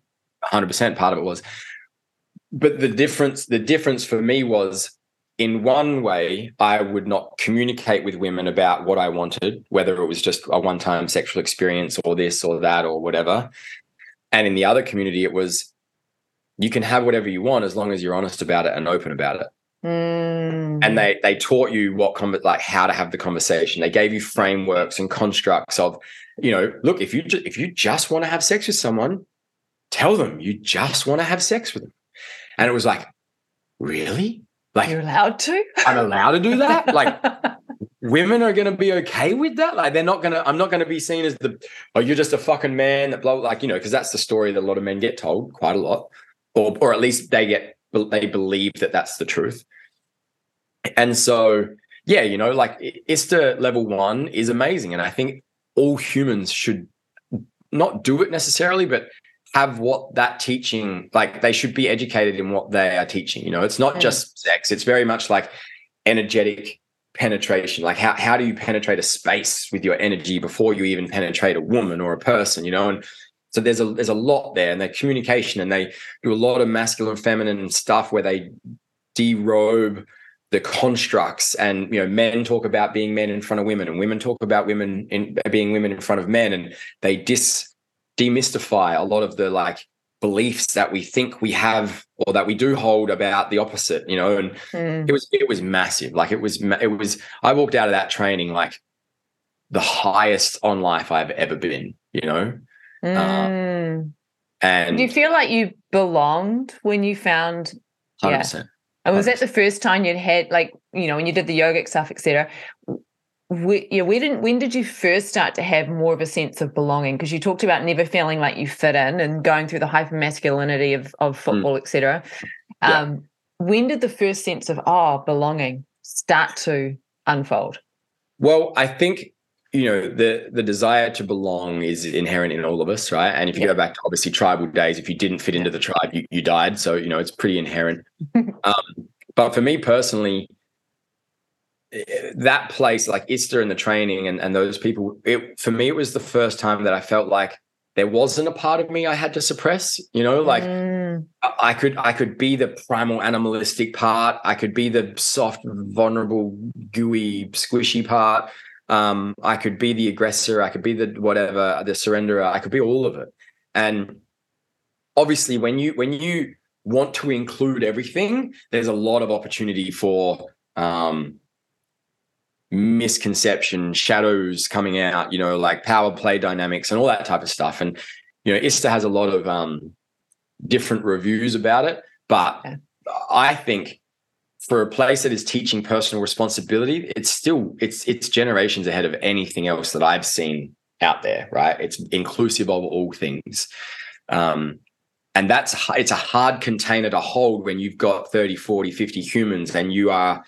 100% part of it was. But the difference the difference for me was in one way I would not communicate with women about what I wanted, whether it was just a one-time sexual experience or this or that or whatever. And in the other community it was you can have whatever you want as long as you're honest about it and open about it. Mm. And they they taught you what like how to have the conversation. They gave you frameworks and constructs of, you know, look if you ju- if you just want to have sex with someone, tell them you just want to have sex with them. And it was like, really? Like you're allowed to? I'm allowed to do that? Like women are going to be okay with that? Like they're not going to I'm not going to be seen as the oh you're just a fucking man that blow like, you know, because that's the story that a lot of men get told quite a lot. Or or at least they get they believe that that's the truth. And so, yeah, you know, like ISTA level one is amazing. And I think all humans should not do it necessarily, but have what that teaching, like they should be educated in what they are teaching. You know, it's not just sex, it's very much like energetic penetration. Like how, how do you penetrate a space with your energy before you even penetrate a woman or a person, you know? And so there's a there's a lot there, and their communication, and they do a lot of masculine, feminine stuff where they derobe the constructs and you know men talk about being men in front of women and women talk about women in being women in front of men and they dis demystify a lot of the like beliefs that we think we have or that we do hold about the opposite you know and mm. it was it was massive like it was it was i walked out of that training like the highest on life i've ever been you know mm. um, and do you feel like you belonged when you found 100%. Yeah. And was that the first time you'd had like you know when you did the yogic stuff, etc. Yeah, where did when did you first start to have more of a sense of belonging? Because you talked about never feeling like you fit in and going through the hyper masculinity of of mm. football, mm. etc. Um, yeah. When did the first sense of oh belonging start to unfold? Well, I think you know the the desire to belong is inherent in all of us right and if you yeah. go back to obviously tribal days if you didn't fit into the tribe you, you died so you know it's pretty inherent um, but for me personally that place like Ista and the training and, and those people it for me it was the first time that I felt like there wasn't a part of me I had to suppress you know like mm. I could I could be the primal animalistic part I could be the soft vulnerable gooey squishy part um, I could be the aggressor, I could be the whatever, the surrenderer, I could be all of it. And obviously, when you when you want to include everything, there's a lot of opportunity for um, misconception, shadows coming out, you know, like power play dynamics and all that type of stuff. And you know, ISTA has a lot of um, different reviews about it, but I think for a place that is teaching personal responsibility, it's still it's it's generations ahead of anything else that I've seen out there, right? It's inclusive of all things. Um, and that's it's a hard container to hold when you've got 30 40 50 humans and you are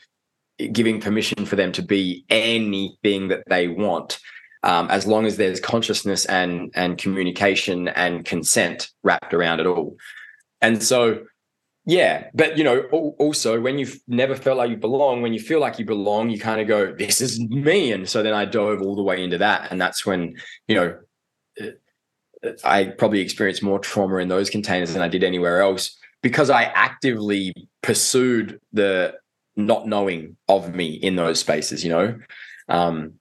giving permission for them to be anything that they want um, as long as there's consciousness and and communication and consent wrapped around it all. And so yeah but you know also when you've never felt like you belong when you feel like you belong you kind of go this is me and so then i dove all the way into that and that's when you know I probably experienced more trauma in those containers than I did anywhere else because I actively pursued the not knowing of me in those spaces, you know. Um,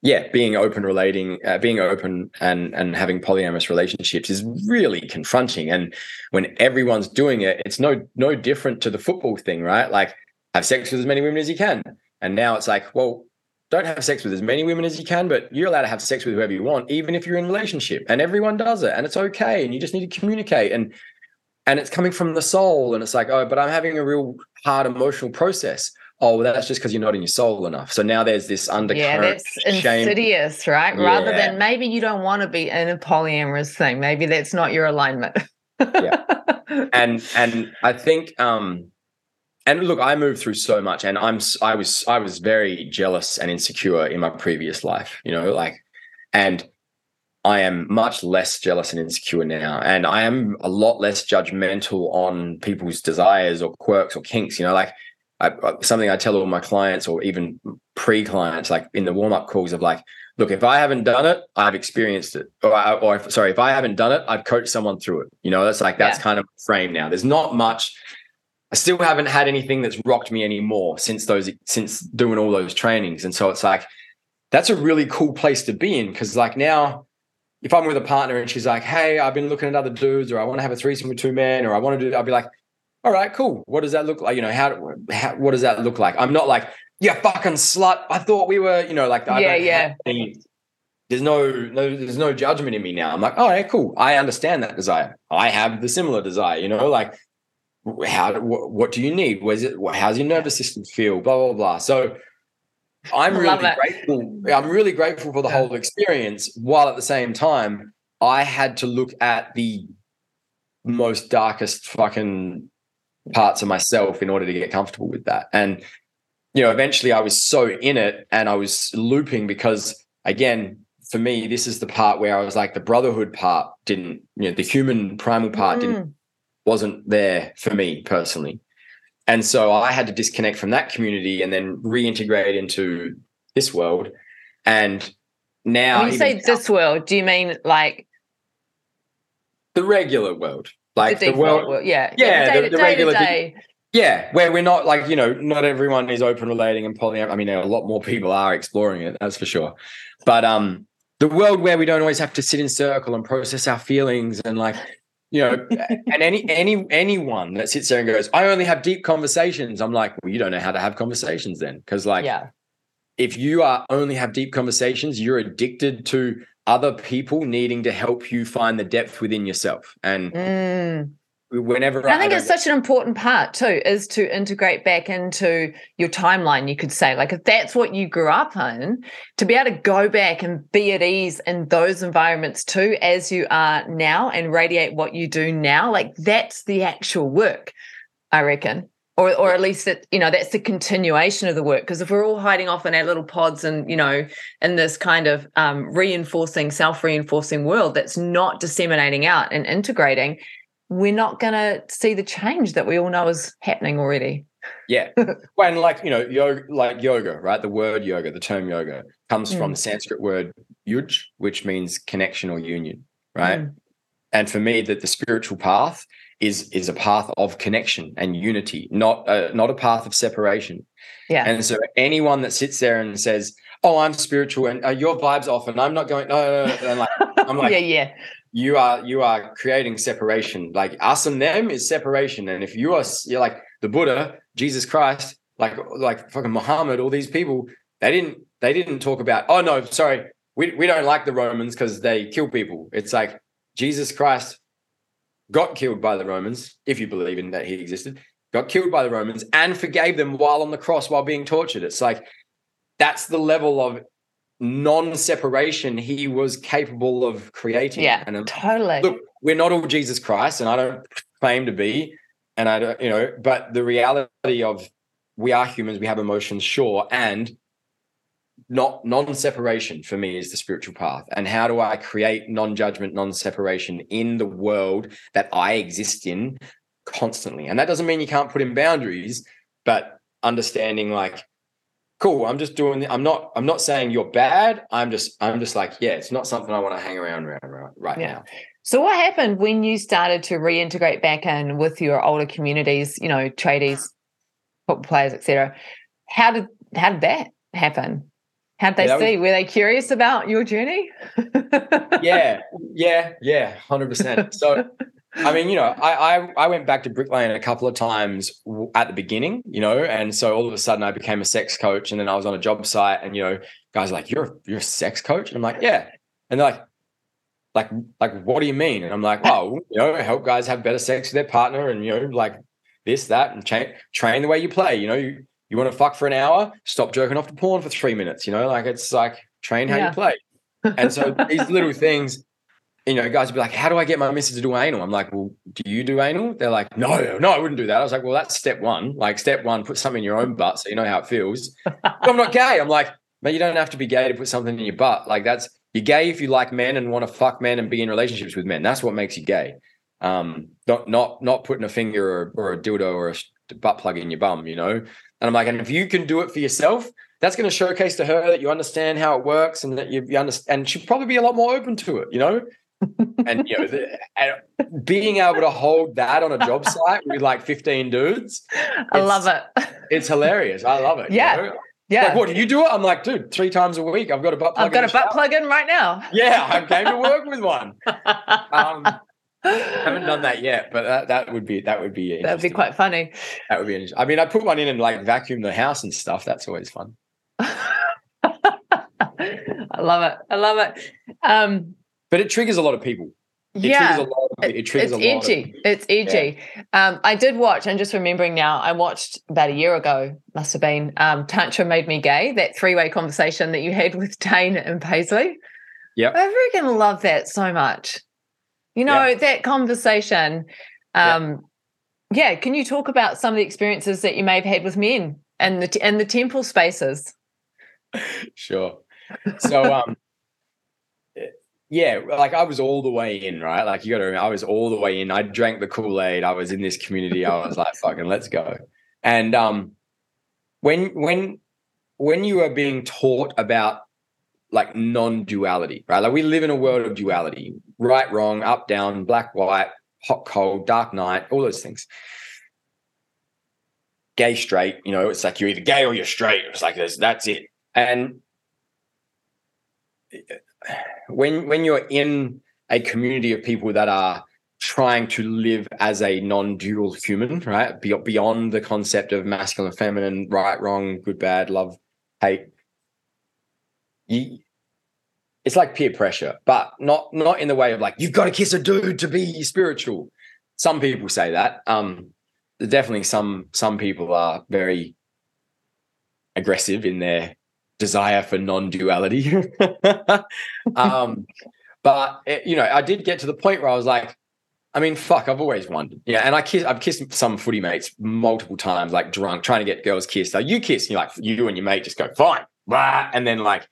yeah, being open, relating, uh, being open, and and having polyamorous relationships is really confronting. And when everyone's doing it, it's no no different to the football thing, right? Like have sex with as many women as you can. And now it's like, well, don't have sex with as many women as you can, but you're allowed to have sex with whoever you want, even if you're in a relationship. And everyone does it, and it's okay. And you just need to communicate. And and it's coming from the soul. And it's like, oh, but I'm having a real hard emotional process. Oh, well, that's just because you're not in your soul enough. So now there's this undercurrent. Yeah, that's insidious, right? Yeah. Rather than maybe you don't want to be in a polyamorous thing. Maybe that's not your alignment. yeah. And and I think um and look, I moved through so much, and I'm I was I was very jealous and insecure in my previous life, you know, like, and I am much less jealous and insecure now, and I am a lot less judgmental on people's desires or quirks or kinks. You know, like I, something I tell all my clients or even pre-clients, like in the warm-up calls, of like, look, if I haven't done it, I've experienced it, or, or if, sorry, if I haven't done it, I've coached someone through it. You know, that's like that's yeah. kind of a frame now. There's not much I still haven't had anything that's rocked me anymore since those since doing all those trainings. And so it's like that's a really cool place to be in because like now if I'm with a partner and she's like, "Hey, I've been looking at other dudes, or I want to have a threesome with two men, or I want to do," I'll be like, "All right, cool. What does that look like? You know, how, how what does that look like?" I'm not like, "Yeah, fucking slut. I thought we were," you know, like yeah, yeah. Any, there's no no there's no judgment in me now. I'm like, "Oh, yeah, cool. I understand that desire. I have the similar desire." You know, like how what, what do you need where's it how's your nervous system feel blah blah blah so i'm really grateful i'm really grateful for the whole experience while at the same time i had to look at the most darkest fucking parts of myself in order to get comfortable with that and you know eventually i was so in it and i was looping because again for me this is the part where i was like the brotherhood part didn't you know the human primal part mm. didn't wasn't there for me personally. And so I had to disconnect from that community and then reintegrate into this world. And now, when you say this world, do you mean like the regular world? Like the, the world, world, yeah, yeah, yeah the, the, the regular, day. yeah, where we're not like you know, not everyone is open relating and poly. I mean, a lot more people are exploring it, that's for sure. But um, the world where we don't always have to sit in circle and process our feelings and like you know and any any anyone that sits there and goes i only have deep conversations i'm like well you don't know how to have conversations then. Because like yeah. if you are only have deep conversations you're addicted to other people needing to help you find the depth within yourself. And mm whenever I think I it's such an important part too is to integrate back into your timeline you could say. Like if that's what you grew up in to be able to go back and be at ease in those environments too as you are now and radiate what you do now like that's the actual work I reckon. Or or at least that you know that's the continuation of the work. Because if we're all hiding off in our little pods and you know in this kind of um, reinforcing self-reinforcing world that's not disseminating out and integrating we're not going to see the change that we all know is happening already. Yeah. when like, you know, yoga, like yoga, right? The word yoga, the term yoga comes mm. from the Sanskrit word yuj, which means connection or union, right? Mm. And for me, that the spiritual path is is a path of connection and unity, not a, not a path of separation. Yeah. And so anyone that sits there and says, "Oh, I'm spiritual," and uh, your vibes off, and I'm not going, no, no, no. And like, I'm like, yeah, yeah you are you are creating separation. Like us and them is separation. And if you are you're like the Buddha, Jesus Christ, like like fucking Muhammad, all these people, they didn't they didn't talk about, oh no, sorry, we, we don't like the Romans because they kill people. It's like Jesus Christ got killed by the Romans, if you believe in that he existed, got killed by the Romans and forgave them while on the cross while being tortured. It's like that's the level of non-separation he was capable of creating. Yeah, and totally. Look, we're not all Jesus Christ, and I don't claim to be, and I don't, you know, but the reality of we are humans, we have emotions, sure, and not non-separation for me is the spiritual path and how do i create non-judgment non-separation in the world that i exist in constantly and that doesn't mean you can't put in boundaries but understanding like cool i'm just doing i'm not i'm not saying you're bad i'm just i'm just like yeah it's not something i want to hang around around right yeah. now so what happened when you started to reintegrate back in with your older communities you know tradies football players etc how did how did that happen How'd they yeah, see? Was, Were they curious about your journey? yeah, yeah, yeah, hundred percent. So, I mean, you know, I, I I went back to Brick Lane a couple of times at the beginning, you know, and so all of a sudden I became a sex coach, and then I was on a job site, and you know, guys like, "You're you're a sex coach," and I'm like, "Yeah," and they're like, "Like, like, what do you mean?" And I'm like, "Well, you know, help guys have better sex with their partner, and you know, like this, that, and train train the way you play. You know, you you want to fuck for an hour, stop jerking off to porn for three minutes. You know, like it's like train how yeah. you play. And so these little things, you know, guys would be like, "How do I get my missus to do anal?" I'm like, "Well, do you do anal?" They're like, "No, no, I wouldn't do that." I was like, "Well, that's step one. Like, step one, put something in your own butt so you know how it feels." I'm not gay. I'm like, but you don't have to be gay to put something in your butt. Like that's you're gay if you like men and want to fuck men and be in relationships with men. That's what makes you gay. Um, not not not putting a finger or, or a dildo or a butt plug in your bum. You know, and I'm like, and if you can do it for yourself, that's going to showcase to her that you understand how it works and that you, you understand. And she'll probably be a lot more open to it, you know. And you know, the, and being able to hold that on a job site with like 15 dudes, I love it. It's hilarious. I love it. Yeah. You know? Yeah. Like, what do you do it? I'm like, dude, three times a week. I've got a butt plug. I've got a butt plug in right now. Yeah, I came to work with one. Um, haven't done that yet, but that, that would be that would be that'd be quite funny. That would be interesting. I mean, I put one in and like vacuum the house and stuff. That's always fun. I love it. I love it. Um, but it triggers a lot of people. It yeah, of, it triggers a lot. it's edgy. It's edgy. Yeah. Um, I did watch. I'm just remembering now. I watched about a year ago. Must have been um, Tantra made me gay. That three way conversation that you had with Dane and Paisley. Yeah, I freaking love that so much. You know, yeah. that conversation. Um, yeah. yeah. Can you talk about some of the experiences that you may have had with men and the and the temple spaces? Sure. So, um, yeah, like I was all the way in, right? Like you got to remember, I was all the way in. I drank the Kool Aid. I was in this community. I was like, fucking, let's go. And um, when when when you are being taught about like non-duality, right? Like we live in a world of duality, right, wrong, up, down, black, white, hot, cold, dark night, all those things. Gay, straight, you know, it's like you're either gay or you're straight. It's like that's it. And when when you're in a community of people that are trying to live as a non-dual human, right? Beyond the concept of masculine, feminine, right, wrong, good, bad, love, hate you it's like peer pressure, but not not in the way of like you've got to kiss a dude to be spiritual. Some people say that. Um, definitely some some people are very aggressive in their desire for non-duality. um, but it, you know, I did get to the point where I was like, I mean, fuck, I've always wondered. Yeah, and I kiss, I've kissed some footy mates multiple times, like drunk, trying to get girls kissed. Like you kiss, and you're like, you and your mate just go fine, blah, and then like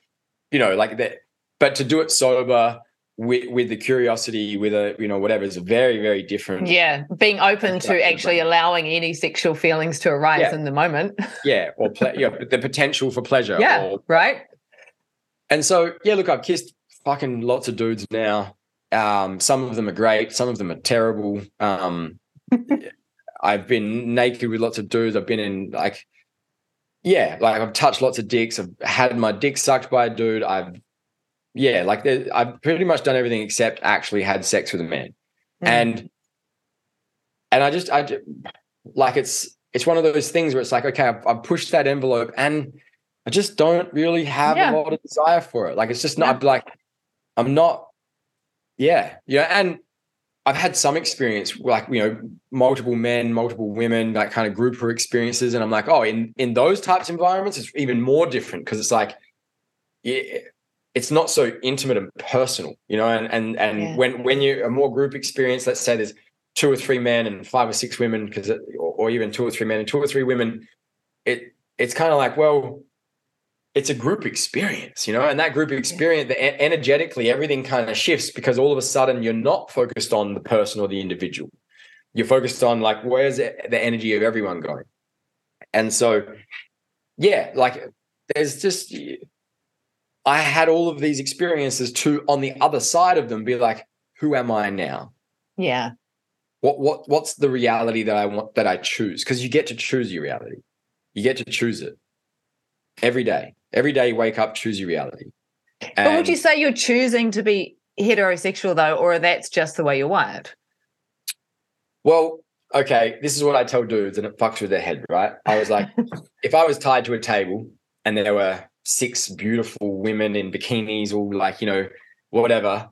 you know, like that. But to do it sober with with the curiosity, with a you know whatever, is very very different. Yeah, being open to actually allowing any sexual feelings to arise yeah. in the moment. yeah, or ple- yeah, the potential for pleasure. Yeah, or, right. And so yeah, look, I've kissed fucking lots of dudes now. Um, some of them are great, some of them are terrible. Um, I've been naked with lots of dudes. I've been in like yeah, like I've touched lots of dicks. I've had my dick sucked by a dude. I've yeah, like I've pretty much done everything except actually had sex with a man, mm. and and I just I just, like it's it's one of those things where it's like okay, I've, I've pushed that envelope and I just don't really have yeah. a lot of desire for it. Like it's just not yeah. like I'm not yeah yeah and I've had some experience, like you know, multiple men, multiple women, like kind of grouper experiences, and I'm like, oh, in in those types of environments, it's even more different because it's like, yeah, it's not so intimate and personal, you know. And and and yeah. when when you're a more group experience, let's say there's two or three men and five or six women, because or, or even two or three men and two or three women, it it's kind of like well, it's a group experience, you know, and that group experience, the, energetically, everything kind of shifts because all of a sudden you're not focused on the person or the individual. You're focused on like where's the energy of everyone going, and so yeah, like there's just I had all of these experiences to on the other side of them be like, who am I now? Yeah. What what what's the reality that I want that I choose? Because you get to choose your reality. You get to choose it every day. Every day you wake up, choose your reality. And but would you say you're choosing to be heterosexual though, or that's just the way you're wired? Well, okay, this is what I tell dudes, and it fucks with their head, right? I was like, if I was tied to a table and there were six beautiful women in bikinis, all like, you know, whatever,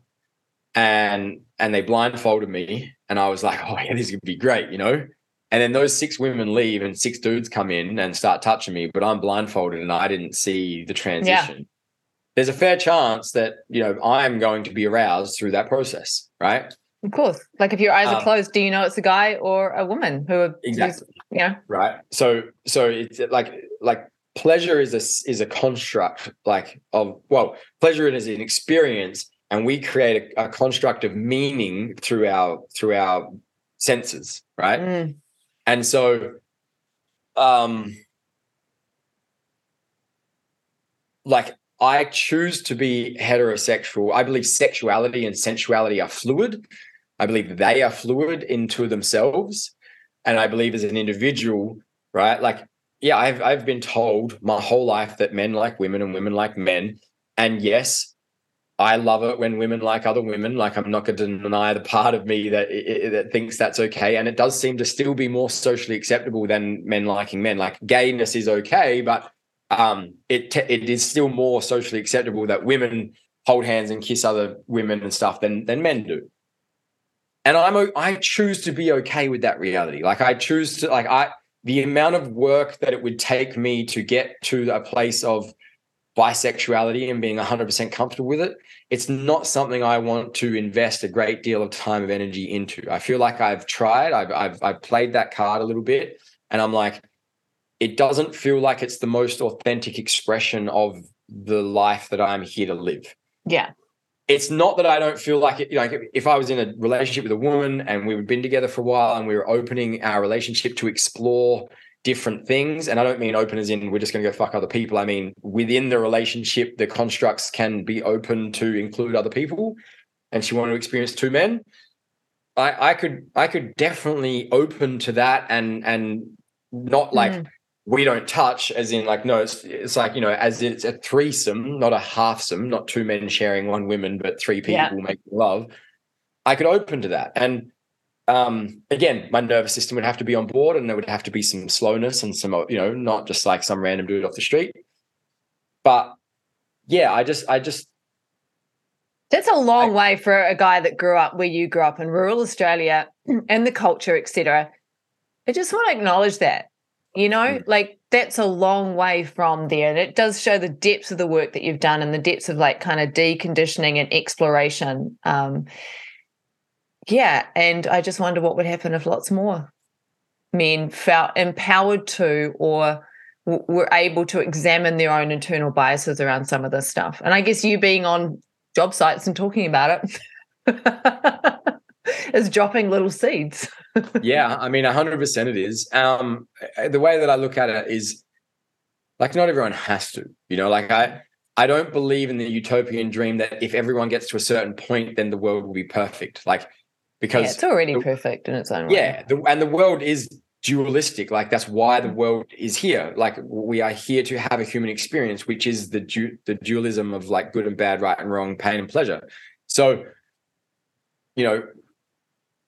and and they blindfolded me, and I was like, oh yeah, this is gonna be great, you know. And then those six women leave, and six dudes come in and start touching me, but I'm blindfolded and I didn't see the transition. Yeah. There's a fair chance that you know I'm going to be aroused through that process, right? Of course. Like if your eyes um, are closed, do you know it's a guy or a woman who are exactly yeah. Right. So so it's like like pleasure is a is a construct like of well, pleasure is an experience and we create a, a construct of meaning through our through our senses, right? Mm. And so um like I choose to be heterosexual. I believe sexuality and sensuality are fluid. I believe they are fluid into themselves. And I believe as an individual, right? Like, yeah, I've I've been told my whole life that men like women and women like men. And yes, I love it when women like other women. Like I'm not going to deny the part of me that it, that thinks that's okay, and it does seem to still be more socially acceptable than men liking men. Like gayness is okay, but um, it it is still more socially acceptable that women hold hands and kiss other women and stuff than than men do and I'm I choose to be okay with that reality. Like I choose to like I the amount of work that it would take me to get to a place of bisexuality and being 100% comfortable with it it's not something i want to invest a great deal of time of energy into. I feel like i've tried i've i've, I've played that card a little bit and i'm like it doesn't feel like it's the most authentic expression of the life that i'm here to live. Yeah it's not that I don't feel like it. Like if I was in a relationship with a woman and we had been together for a while and we were opening our relationship to explore different things, and I don't mean open as in we're just going to go fuck other people. I mean within the relationship, the constructs can be open to include other people, and she wanted to experience two men. I, I could I could definitely open to that and and not like mm we don't touch as in like no it's it's like you know as it's a threesome not a halfsome not two men sharing one woman but three people yeah. making love. I could open to that. And um again my nervous system would have to be on board and there would have to be some slowness and some you know not just like some random dude off the street. But yeah i just i just that's a long I, way for a guy that grew up where you grew up in rural australia and the culture etc i just want to acknowledge that you know, mm. like that's a long way from there. And it does show the depths of the work that you've done and the depths of like kind of deconditioning and exploration. Um, yeah. And I just wonder what would happen if lots more men felt empowered to or w- were able to examine their own internal biases around some of this stuff. And I guess you being on job sites and talking about it is dropping little seeds. yeah, I mean, 100% it is. Um, the way that I look at it is like not everyone has to, you know, like I, I don't believe in the utopian dream that if everyone gets to a certain point, then the world will be perfect. Like, because yeah, it's already the, perfect in its own way. Yeah. The, and the world is dualistic. Like, that's why the mm. world is here. Like, we are here to have a human experience, which is the, du- the dualism of like good and bad, right and wrong, pain and pleasure. So, you know,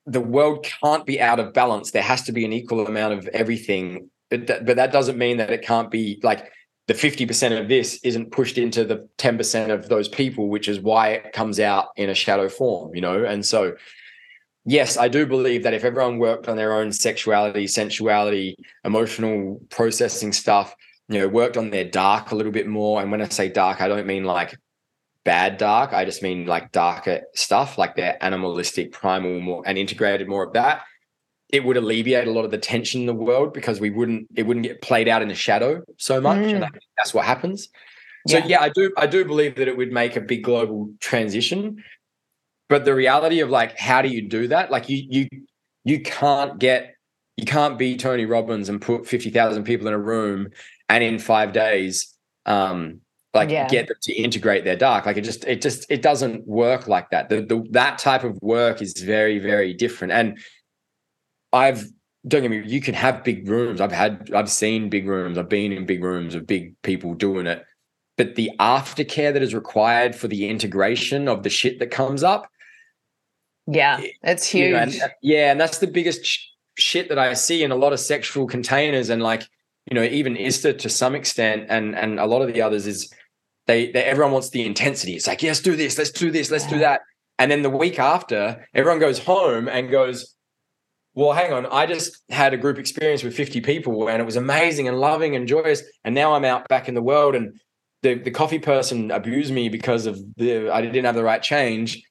the world can't be out of balance. There has to be an equal amount of everything. But, th- but that doesn't mean that it can't be like the 50% of this isn't pushed into the 10% of those people, which is why it comes out in a shadow form, you know? And so, yes, I do believe that if everyone worked on their own sexuality, sensuality, emotional processing stuff, you know, worked on their dark a little bit more. And when I say dark, I don't mean like bad dark. I just mean like darker stuff, like their animalistic, primal, more and integrated more of that. It would alleviate a lot of the tension in the world because we wouldn't it wouldn't get played out in the shadow so much, mm. and I that's what happens. So yeah. yeah, I do I do believe that it would make a big global transition. But the reality of like how do you do that? Like you you you can't get you can't be Tony Robbins and put 50,000 people in a room and in 5 days um like yeah. get them to integrate their dark. Like it just it just it doesn't work like that. The, the that type of work is very very different. And i've don't get me you can have big rooms. I've had i've seen big rooms. I've been in big rooms of big people doing it. But the aftercare that is required for the integration of the shit that comes up yeah eh, it's huge you know, and, yeah and that's the biggest sh- shit that i see in a lot of sexual containers. And like you know even ISTA to some extent and and a lot of the others is they, they everyone wants the intensity. It's like, yes, do this, let's do this, let's do that. And then the week after, everyone goes home and goes, well, hang on, I just had a group experience with 50 people and it was amazing and loving and joyous. And now I'm out back in the world and the, the coffee person abused me because of the I didn't have the right change.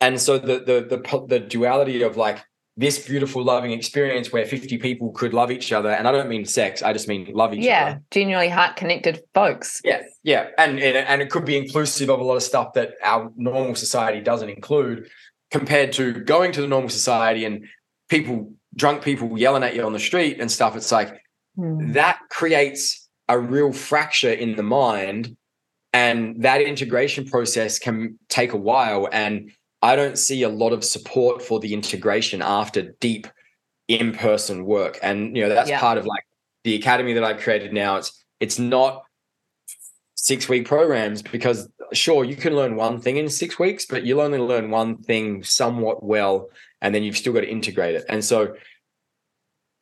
And so the the the the duality of like this beautiful loving experience where 50 people could love each other and i don't mean sex i just mean love each yeah, other. yeah genuinely heart connected folks. Yeah yeah and, and and it could be inclusive of a lot of stuff that our normal society doesn't include compared to going to the normal society and people drunk people yelling at you on the street and stuff. It's like mm. that creates a real fracture in the mind and that integration process can take a while and I don't see a lot of support for the integration after deep in-person work. And you know, that's yeah. part of like the academy that I created now. It's it's not six week programs because sure you can learn one thing in six weeks, but you'll only learn one thing somewhat well, and then you've still got to integrate it. And so,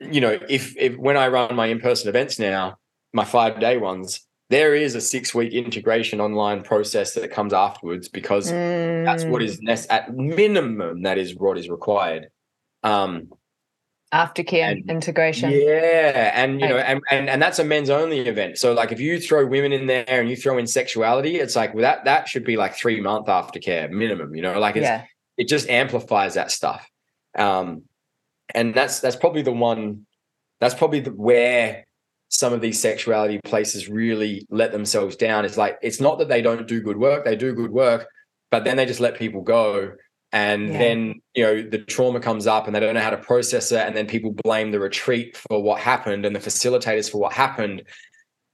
you know, if if when I run my in-person events now, my five day ones, there is a six week integration online process that comes afterwards because mm. that's what is mm. nec- at minimum that is what is required um aftercare and, integration yeah and you know and, and and that's a men's only event so like if you throw women in there and you throw in sexuality it's like well, that that should be like three month aftercare minimum you know like it's yeah. it just amplifies that stuff um and that's that's probably the one that's probably the, where some of these sexuality places really let themselves down. It's like it's not that they don't do good work; they do good work, but then they just let people go, and yeah. then you know the trauma comes up, and they don't know how to process it, and then people blame the retreat for what happened and the facilitators for what happened,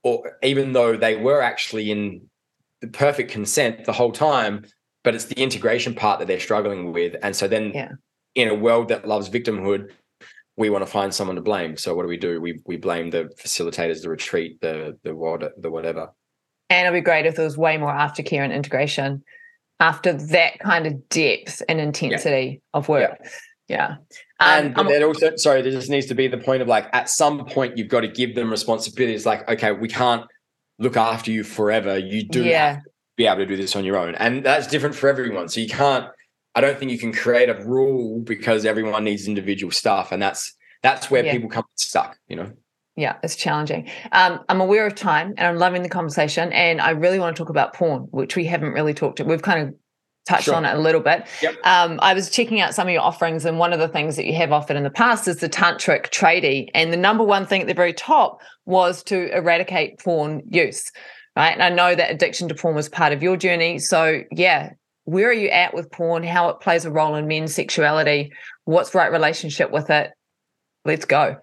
or even though they were actually in the perfect consent the whole time, but it's the integration part that they're struggling with, and so then. Yeah. In a world that loves victimhood, we want to find someone to blame. So what do we do? We we blame the facilitators, the retreat, the the what the whatever. And it'd be great if there was way more aftercare and integration after that kind of depth and intensity yeah. of work. Yeah. yeah. Um, and then also, sorry, there just needs to be the point of like, at some point, you've got to give them responsibility. It's like, okay, we can't look after you forever. You do yeah. be able to do this on your own. And that's different for everyone. So you can't, I don't think you can create a rule because everyone needs individual stuff, and that's that's where yeah. people come stuck. You know. Yeah, it's challenging. Um, I'm aware of time, and I'm loving the conversation, and I really want to talk about porn, which we haven't really talked. To. We've kind of touched sure. on it a little bit. Yep. Um, I was checking out some of your offerings, and one of the things that you have offered in the past is the tantric tradie, and the number one thing at the very top was to eradicate porn use. Right. And I know that addiction to porn was part of your journey. So, yeah, where are you at with porn, how it plays a role in men's sexuality, what's right relationship with it. Let's go.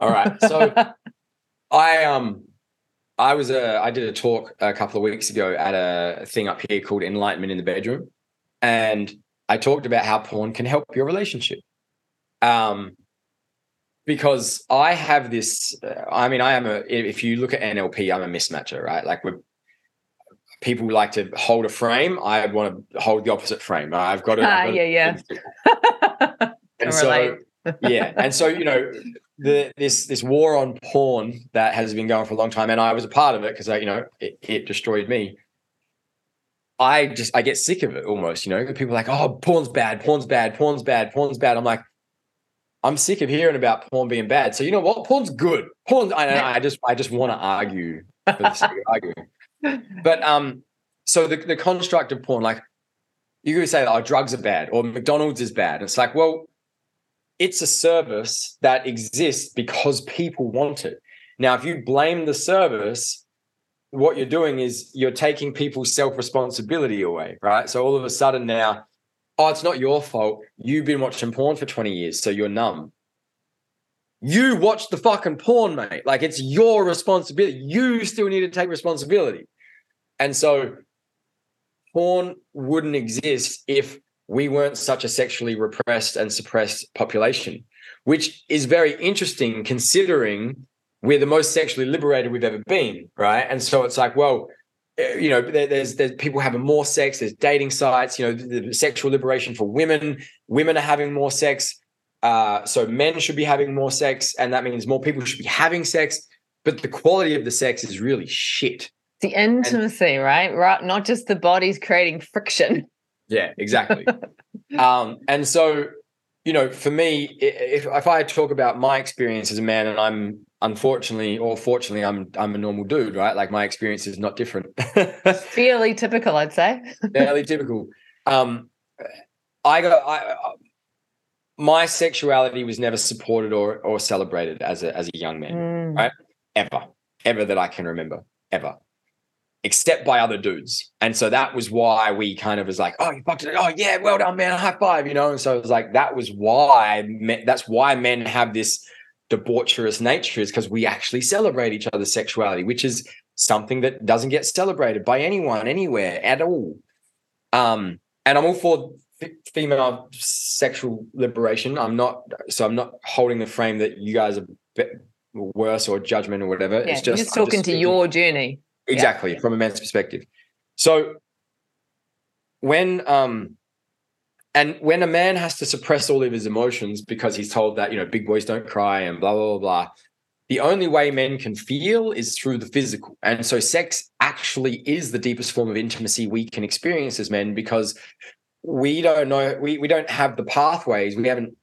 All right. So I um I was a I did a talk a couple of weeks ago at a thing up here called Enlightenment in the Bedroom. And I talked about how porn can help your relationship. Um because I have this I mean I am a if you look at NLP I'm a mismatcher, right? Like we're people like to hold a frame. I want to hold the opposite frame. I've got to. Ah, yeah, yeah. and so, yeah, and so you know, the this this war on porn that has been going for a long time, and I was a part of it because I, you know, it, it destroyed me. I just I get sick of it almost. You know, people are like, oh, porn's bad, porn's bad, porn's bad, porn's bad. I'm like, I'm sick of hearing about porn being bad. So you know what? Porn's good. Porn. I, I just I just want to argue for the sake of arguing but um, so the, the construct of porn, like you could say, oh, drugs are bad or McDonald's is bad. It's like, well, it's a service that exists because people want it. Now, if you blame the service, what you're doing is you're taking people's self responsibility away, right? So all of a sudden now, oh, it's not your fault. You've been watching porn for 20 years, so you're numb. You watched the fucking porn, mate. Like it's your responsibility. You still need to take responsibility. And so porn wouldn't exist if we weren't such a sexually repressed and suppressed population, which is very interesting considering we're the most sexually liberated we've ever been, right? And so it's like, well, eh, you know, there's there's people having more sex. There's dating sites. You know, the, the sexual liberation for women. Women are having more sex. Uh, so men should be having more sex, and that means more people should be having sex. But the quality of the sex is really shit. The intimacy, and, right? Right, not just the bodies creating friction. Yeah, exactly. um, and so, you know, for me, if if I talk about my experience as a man, and I'm unfortunately or fortunately, I'm I'm a normal dude, right? Like my experience is not different. Fairly typical, I'd say. Fairly typical. Um, I got I, my sexuality was never supported or or celebrated as a as a young man, mm. right? Ever, ever that I can remember, ever except by other dudes. And so that was why we kind of was like, oh, you fucked it. Oh, yeah, well done, man. High five, you know? And so it was like, that was why, that's why men have this debaucherous nature is because we actually celebrate each other's sexuality, which is something that doesn't get celebrated by anyone, anywhere at all. Um, and I'm all for f- female sexual liberation. I'm not, so I'm not holding the frame that you guys are worse or judgment or whatever. Yeah, it's just, just talking just to your journey exactly yeah. from a man's perspective so when um and when a man has to suppress all of his emotions because he's told that you know big boys don't cry and blah blah blah, blah the only way men can feel is through the physical and so sex actually is the deepest form of intimacy we can experience as men because we don't know we, we don't have the pathways we haven't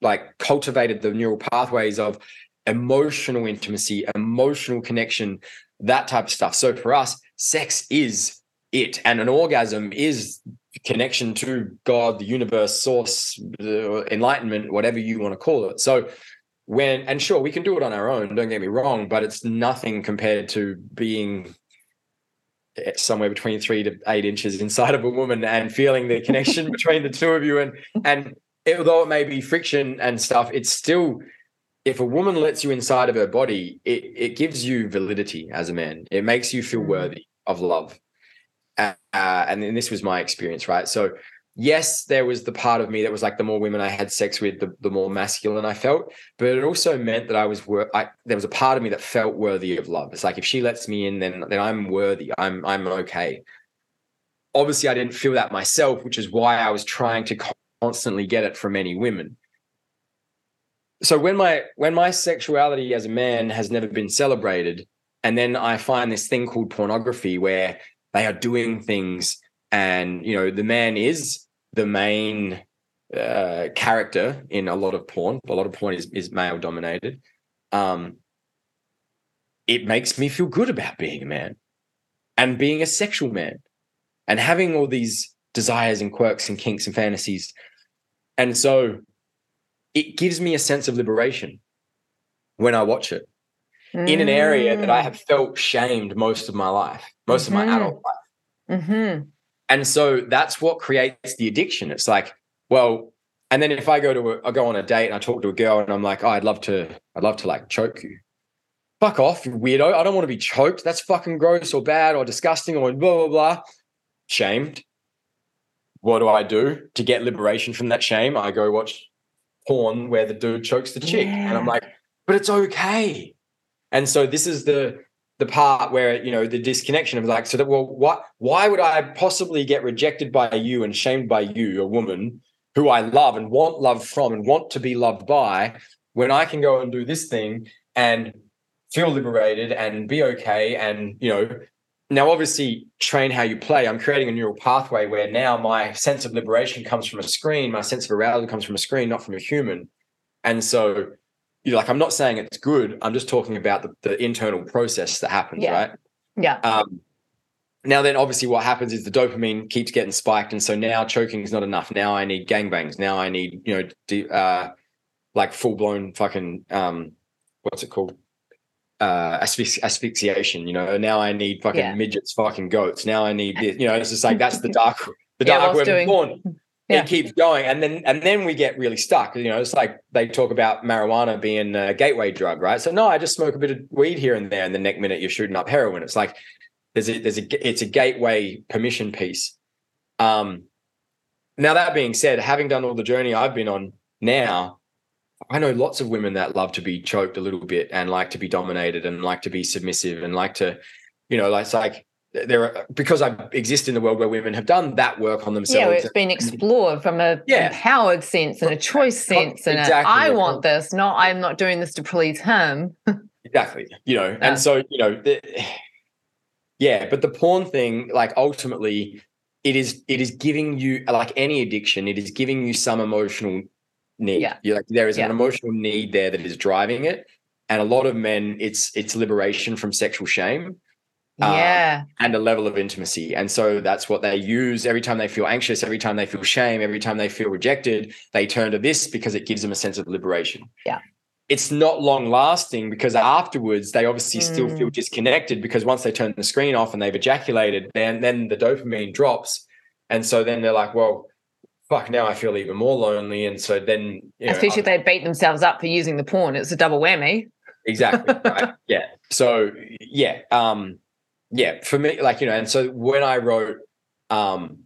like cultivated the neural pathways of emotional intimacy emotional connection that type of stuff. So for us, sex is it, and an orgasm is connection to God, the universe, source, enlightenment, whatever you want to call it. So when and sure, we can do it on our own. Don't get me wrong, but it's nothing compared to being eh, somewhere between three to eight inches inside of a woman and feeling the connection between the two of you and and although it may be friction and stuff it's still if a woman lets you inside of her body, it, it gives you validity as a man. It makes you feel mm. worthy of love. Uh, and then this was my experience, right? So, yes, there was the part of me that was like the more women I had sex with, the, the more masculine I felt. But it also meant that I was wor- I, there was a part of me that felt worthy of love. It's like if she lets me in, then then I'm worthy. I'm I'm okay. Obviously, I didn't feel that myself, which is why I was trying to constantly get it from many women so when my when my sexuality as a man has never been celebrated and then i find this thing called pornography where they are doing things and you know the man is the main uh, character in a lot of porn a lot of porn is, is male dominated um it makes me feel good about being a man and being a sexual man and having all these desires and quirks and kinks and fantasies. And so it gives me a sense of liberation when I watch it mm. in an area that I have felt shamed most of my life, most mm-hmm. of my mm-hmm. adult life. Mm-hmm. And so that's what creates the addiction. It's like, well, and then if I go to a, I go on a date and I talk to a girl and I'm like, oh, I'd love to, I'd love to like choke you. Fuck off, weirdo. I don't want to be choked. That's fucking gross or bad or disgusting or blah blah blah. Shamed. What do I do to get liberation from that shame? I go watch porn where the dude chokes the chick. Yeah. And I'm like, but it's okay. And so this is the the part where you know the disconnection of like so that well what why would I possibly get rejected by you and shamed by you, a woman who I love and want love from and want to be loved by, when I can go and do this thing and feel liberated and be okay and you know now obviously train how you play. I'm creating a neural pathway where now my sense of liberation comes from a screen my sense of arousal comes from a screen not from a human. And so you know, like i'm not saying it's good. I'm just talking about the, the internal process that happens yeah. right? Yeah. Um, now then obviously what happens is the dopamine keeps getting spiked. And so now choking is not enough. Now i need gangbangs. Now i need you know uh, like full-blown fucking um what's it called uh asphyxi- asphyxiation you know now i need fucking yeah. midgets fucking goats now i need this you know it's just like that's the dark the dark yeah, web doing, porn yeah. it keeps going and then and then we get really stuck you know it's like they talk about marijuana being a gateway drug right so no i just smoke a bit of weed here and there and the next minute you're shooting up heroin it's like there's a there's a it's a gateway permission piece. Um, now that being said, having done all the journey I've been on now, I know lots of women that love to be choked a little bit and like to be dominated and like to be submissive and like to, you know, like it's like there are because I exist in the world where women have done that work on themselves. Yeah, it's been explored from a yeah. empowered sense and a choice sense, and exactly. a, I want this, not I'm not doing this to please him. exactly, you know, and so you know. The, yeah but the porn thing like ultimately it is it is giving you like any addiction it is giving you some emotional need yeah. You're like there is yeah. an emotional need there that is driving it and a lot of men it's it's liberation from sexual shame um, yeah and a level of intimacy and so that's what they use every time they feel anxious every time they feel shame every time they feel rejected they turn to this because it gives them a sense of liberation yeah it's not long lasting because afterwards they obviously mm. still feel mm. disconnected because once they turn the screen off and they've ejaculated, then then the dopamine drops. And so then they're like, well, fuck, now I feel even more lonely. And so then you know, especially if they beat themselves up for using the porn, it's a double whammy. Exactly. right. Yeah. So yeah. Um, yeah, for me, like, you know, and so when I wrote um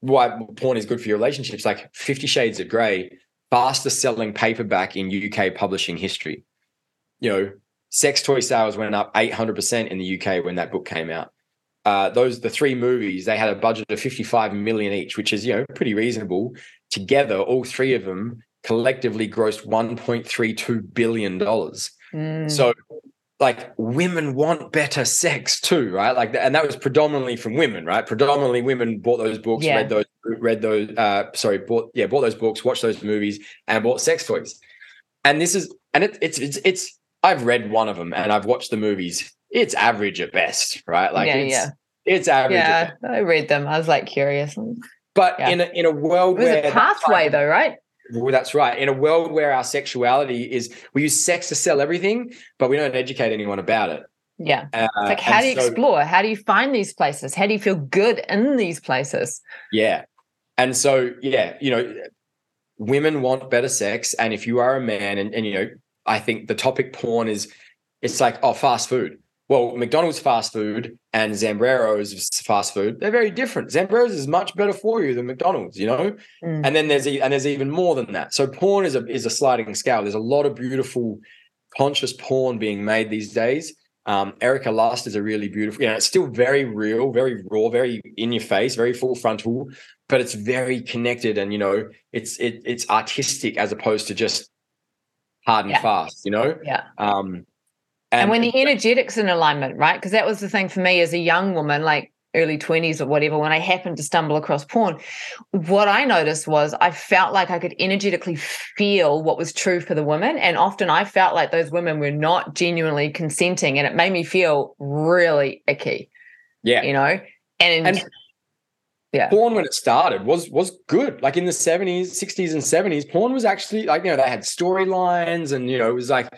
why porn is good for your relationships, like Fifty Shades of Grey fastest selling paperback in UK publishing history. You know, sex toy sales went up 800% in the UK when that book came out. Uh, those the three movies they had a budget of 55 million each which is you know pretty reasonable together all three of them collectively grossed 1.32 billion dollars mm. so like women want better sex too, right? Like, and that was predominantly from women, right? Predominantly women bought those books, yeah. read those, read those, uh, sorry, bought, yeah, bought those books, watched those movies, and bought sex toys. And this is, and it, it's, it's, it's, I've read one of them and I've watched the movies. It's average at best, right? Like, yeah, it's, yeah. it's average. Yeah, I read them. I was like curious. But yeah. in a, in a world it was where a pathway, though, right? Well, that's right. In a world where our sexuality is, we use sex to sell everything, but we don't educate anyone about it. Yeah. Uh, it's like, how do you so, explore? How do you find these places? How do you feel good in these places? Yeah. And so, yeah, you know, women want better sex. And if you are a man, and, and you know, I think the topic porn is, it's like, oh, fast food well, McDonald's fast food and Zambrero's fast food, they're very different. Zambrero's is much better for you than McDonald's, you know? Mm. And then there's and there's even more than that. So porn is a is a sliding scale. There's a lot of beautiful conscious porn being made these days. Um, Erika Lust is a really beautiful, you know, it's still very real, very raw, very in your face, very full frontal, but it's very connected and you know, it's it, it's artistic as opposed to just hard and yeah. fast, you know? Yeah. Um, and, and when the energetics in alignment, right? Because that was the thing for me as a young woman, like early 20s or whatever, when I happened to stumble across porn, what I noticed was I felt like I could energetically feel what was true for the women. And often I felt like those women were not genuinely consenting. And it made me feel really icky. Yeah. You know? And, and yeah. Porn when it started was was good. Like in the 70s, 60s, and 70s, porn was actually like, you know, they had storylines and you know, it was like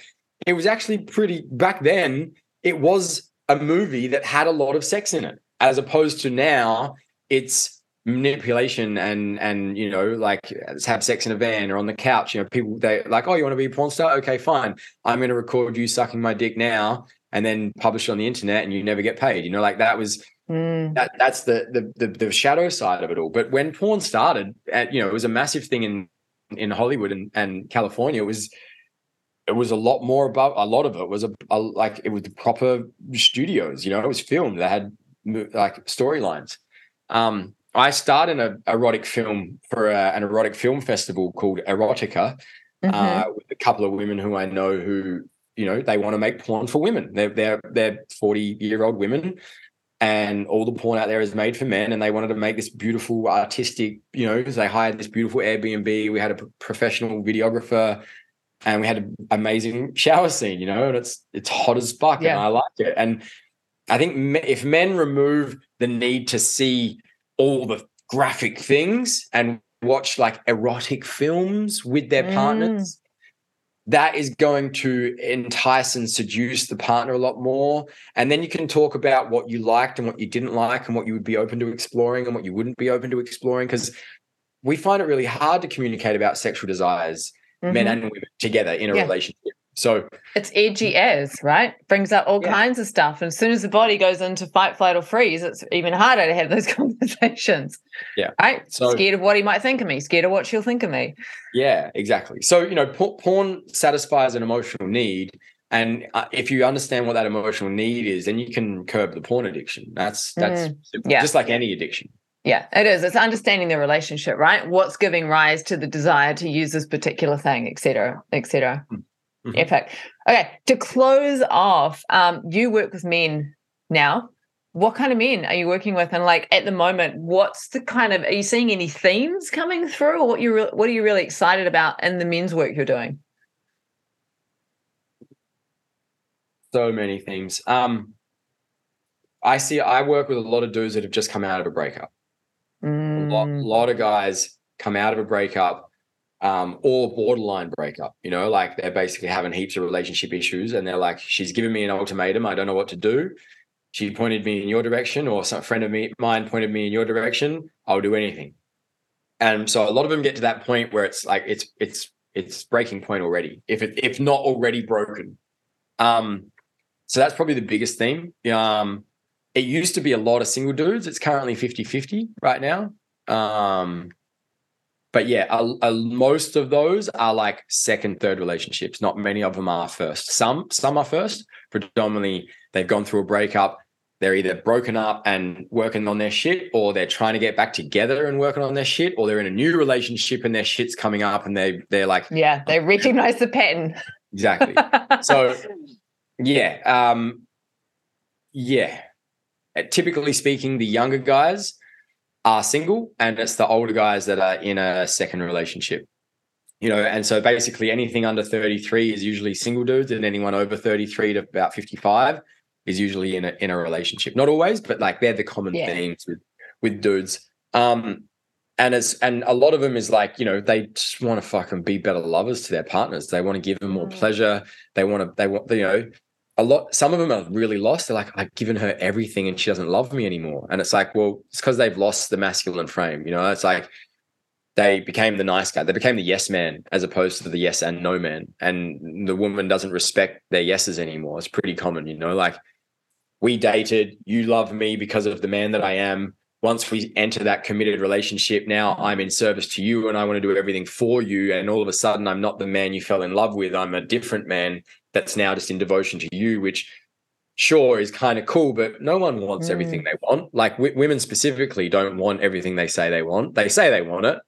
it was actually pretty back then it was a movie that had a lot of sex in it as opposed to now it's manipulation and and you know like let's have sex in a van or on the couch. You know people they like oh you want to be a porn star? Okay fine. I'm going to record you sucking my dick now and then publish it on the internet and you never get paid. You know like that was mm. that that's the, the the the shadow side of it all. But when porn started at, you know it was a massive thing in in hollywood and, and california it was it was a lot more about a lot of it was a, a like it was the proper studios you know it was filmed they had like storylines. Um i starred in an erotic film for a, an erotic film festival called erotica uh, mm-hmm. uh, with a couple of women who i know who you know they want to make porn for women. They're they're they're 40 year old women and all the porn out there is made for men and they wanted to make this beautiful artistic you know they hired this beautiful airbnb. We had a professional videographer and we had an amazing shower scene, you know, and it's it's hot as fuck, yeah. and I like it. And I think if men remove the need to see all the graphic things and watch like erotic films with their mm. partners, that is going to entice and seduce the partner a lot more. And then you can talk about what you liked and what you didn't like and what you would be open to exploring and what you wouldn't be open to exploring. Because we find it really hard to communicate about sexual desires, mm-hmm. men and women together in a yeah. relationship. So it's edgy as, right? Brings up all yeah. kinds of stuff. And as soon as the body goes into fight, flight, or freeze, it's even harder to have those conversations. Yeah. Right? So scared of what he might think of me, scared of what she'll think of me. Yeah, exactly. So, you know, porn satisfies an emotional need. And uh, if you understand what that emotional need is, then you can curb the porn addiction. That's that's mm, just like any addiction. Yeah, it is. It's understanding the relationship, right? What's giving rise to the desire to use this particular thing, et cetera, et cetera. Mm. Mm-hmm. Epic. Okay, to close off, um, you work with men now. What kind of men are you working with? And like at the moment, what's the kind of are you seeing any themes coming through, or what you re- what are you really excited about in the men's work you're doing? So many themes. Um, I see. I work with a lot of dudes that have just come out of a breakup. A lot, mm. lot of guys come out of a breakup um, or borderline breakup. You know, like they're basically having heaps of relationship issues, and they're like, "She's given me an ultimatum. I don't know what to do. She pointed me in your direction, or some friend of me mine pointed me in your direction. I'll do anything." And so a lot of them get to that point where it's like it's it's it's breaking point already, if it if not already broken. Um, so that's probably the biggest theme. Um, it used to be a lot of single dudes. It's currently 50-50 right now. Um, but yeah, most of those are like second, third relationships. Not many of them are first. Some some are first. Predominantly, they've gone through a breakup. They're either broken up and working on their shit, or they're trying to get back together and working on their shit, or they're in a new relationship and their shit's coming up, and they they're like, yeah, they recognize the pattern. Exactly. so, yeah, um, yeah. Typically speaking, the younger guys are single and it's the older guys that are in a second relationship. You know and so basically anything under 33 is usually single dudes and anyone over 33 to about 55 is usually in a in a relationship. Not always but like they're the common yeah. themes with with dudes. Um and it's and a lot of them is like you know they just want to fucking be better lovers to their partners. They want to give them more mm. pleasure. They want to they want you know a lot some of them are really lost. They're like i've given her everything and she doesn't love me anymore. And it's like well it's because they've lost the masculine frame you know? It's like they became the nice guy. They became the yes man as opposed to the yes and no man. And the woman doesn't respect their yeses anymore. It's pretty common you know? Like we dated. You love me because of the man that i am. Once we enter that committed relationship now i'm in service to you and i want to do everything for you. And all of a sudden i'm not the man you fell in love with. I'm a different man that's now just in devotion to you, which sure is kind of cool, but no one wants mm. everything they want. Like w- women specifically don't want everything they say they want. They say they want it.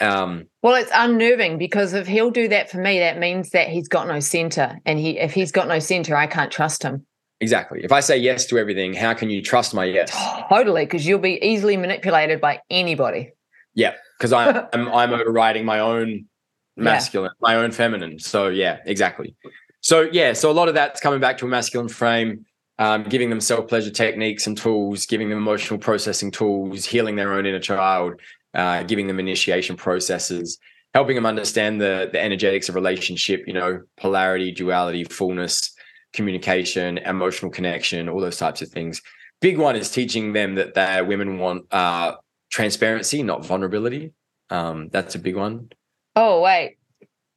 Um, well, it's unnerving because if he'll do that for me, that means that he's got no center, and he if he's got no center, I can't trust him. Exactly. If I say yes to everything, how can you trust my yes? Totally, because you'll be easily manipulated by anybody. Yeah, because I'm I'm overriding my own masculine, yeah. my own feminine. So yeah, exactly. So yeah, so a lot of that's coming back to a masculine frame, um, giving them self pleasure techniques and tools, giving them emotional processing tools, healing their own inner child, uh, giving them initiation processes, helping them understand the the energetics of relationship. You know, polarity, duality, fullness, communication, emotional connection, all those types of things. Big one is teaching them that their women want uh, transparency, not vulnerability. Um, that's a big one. Oh wait,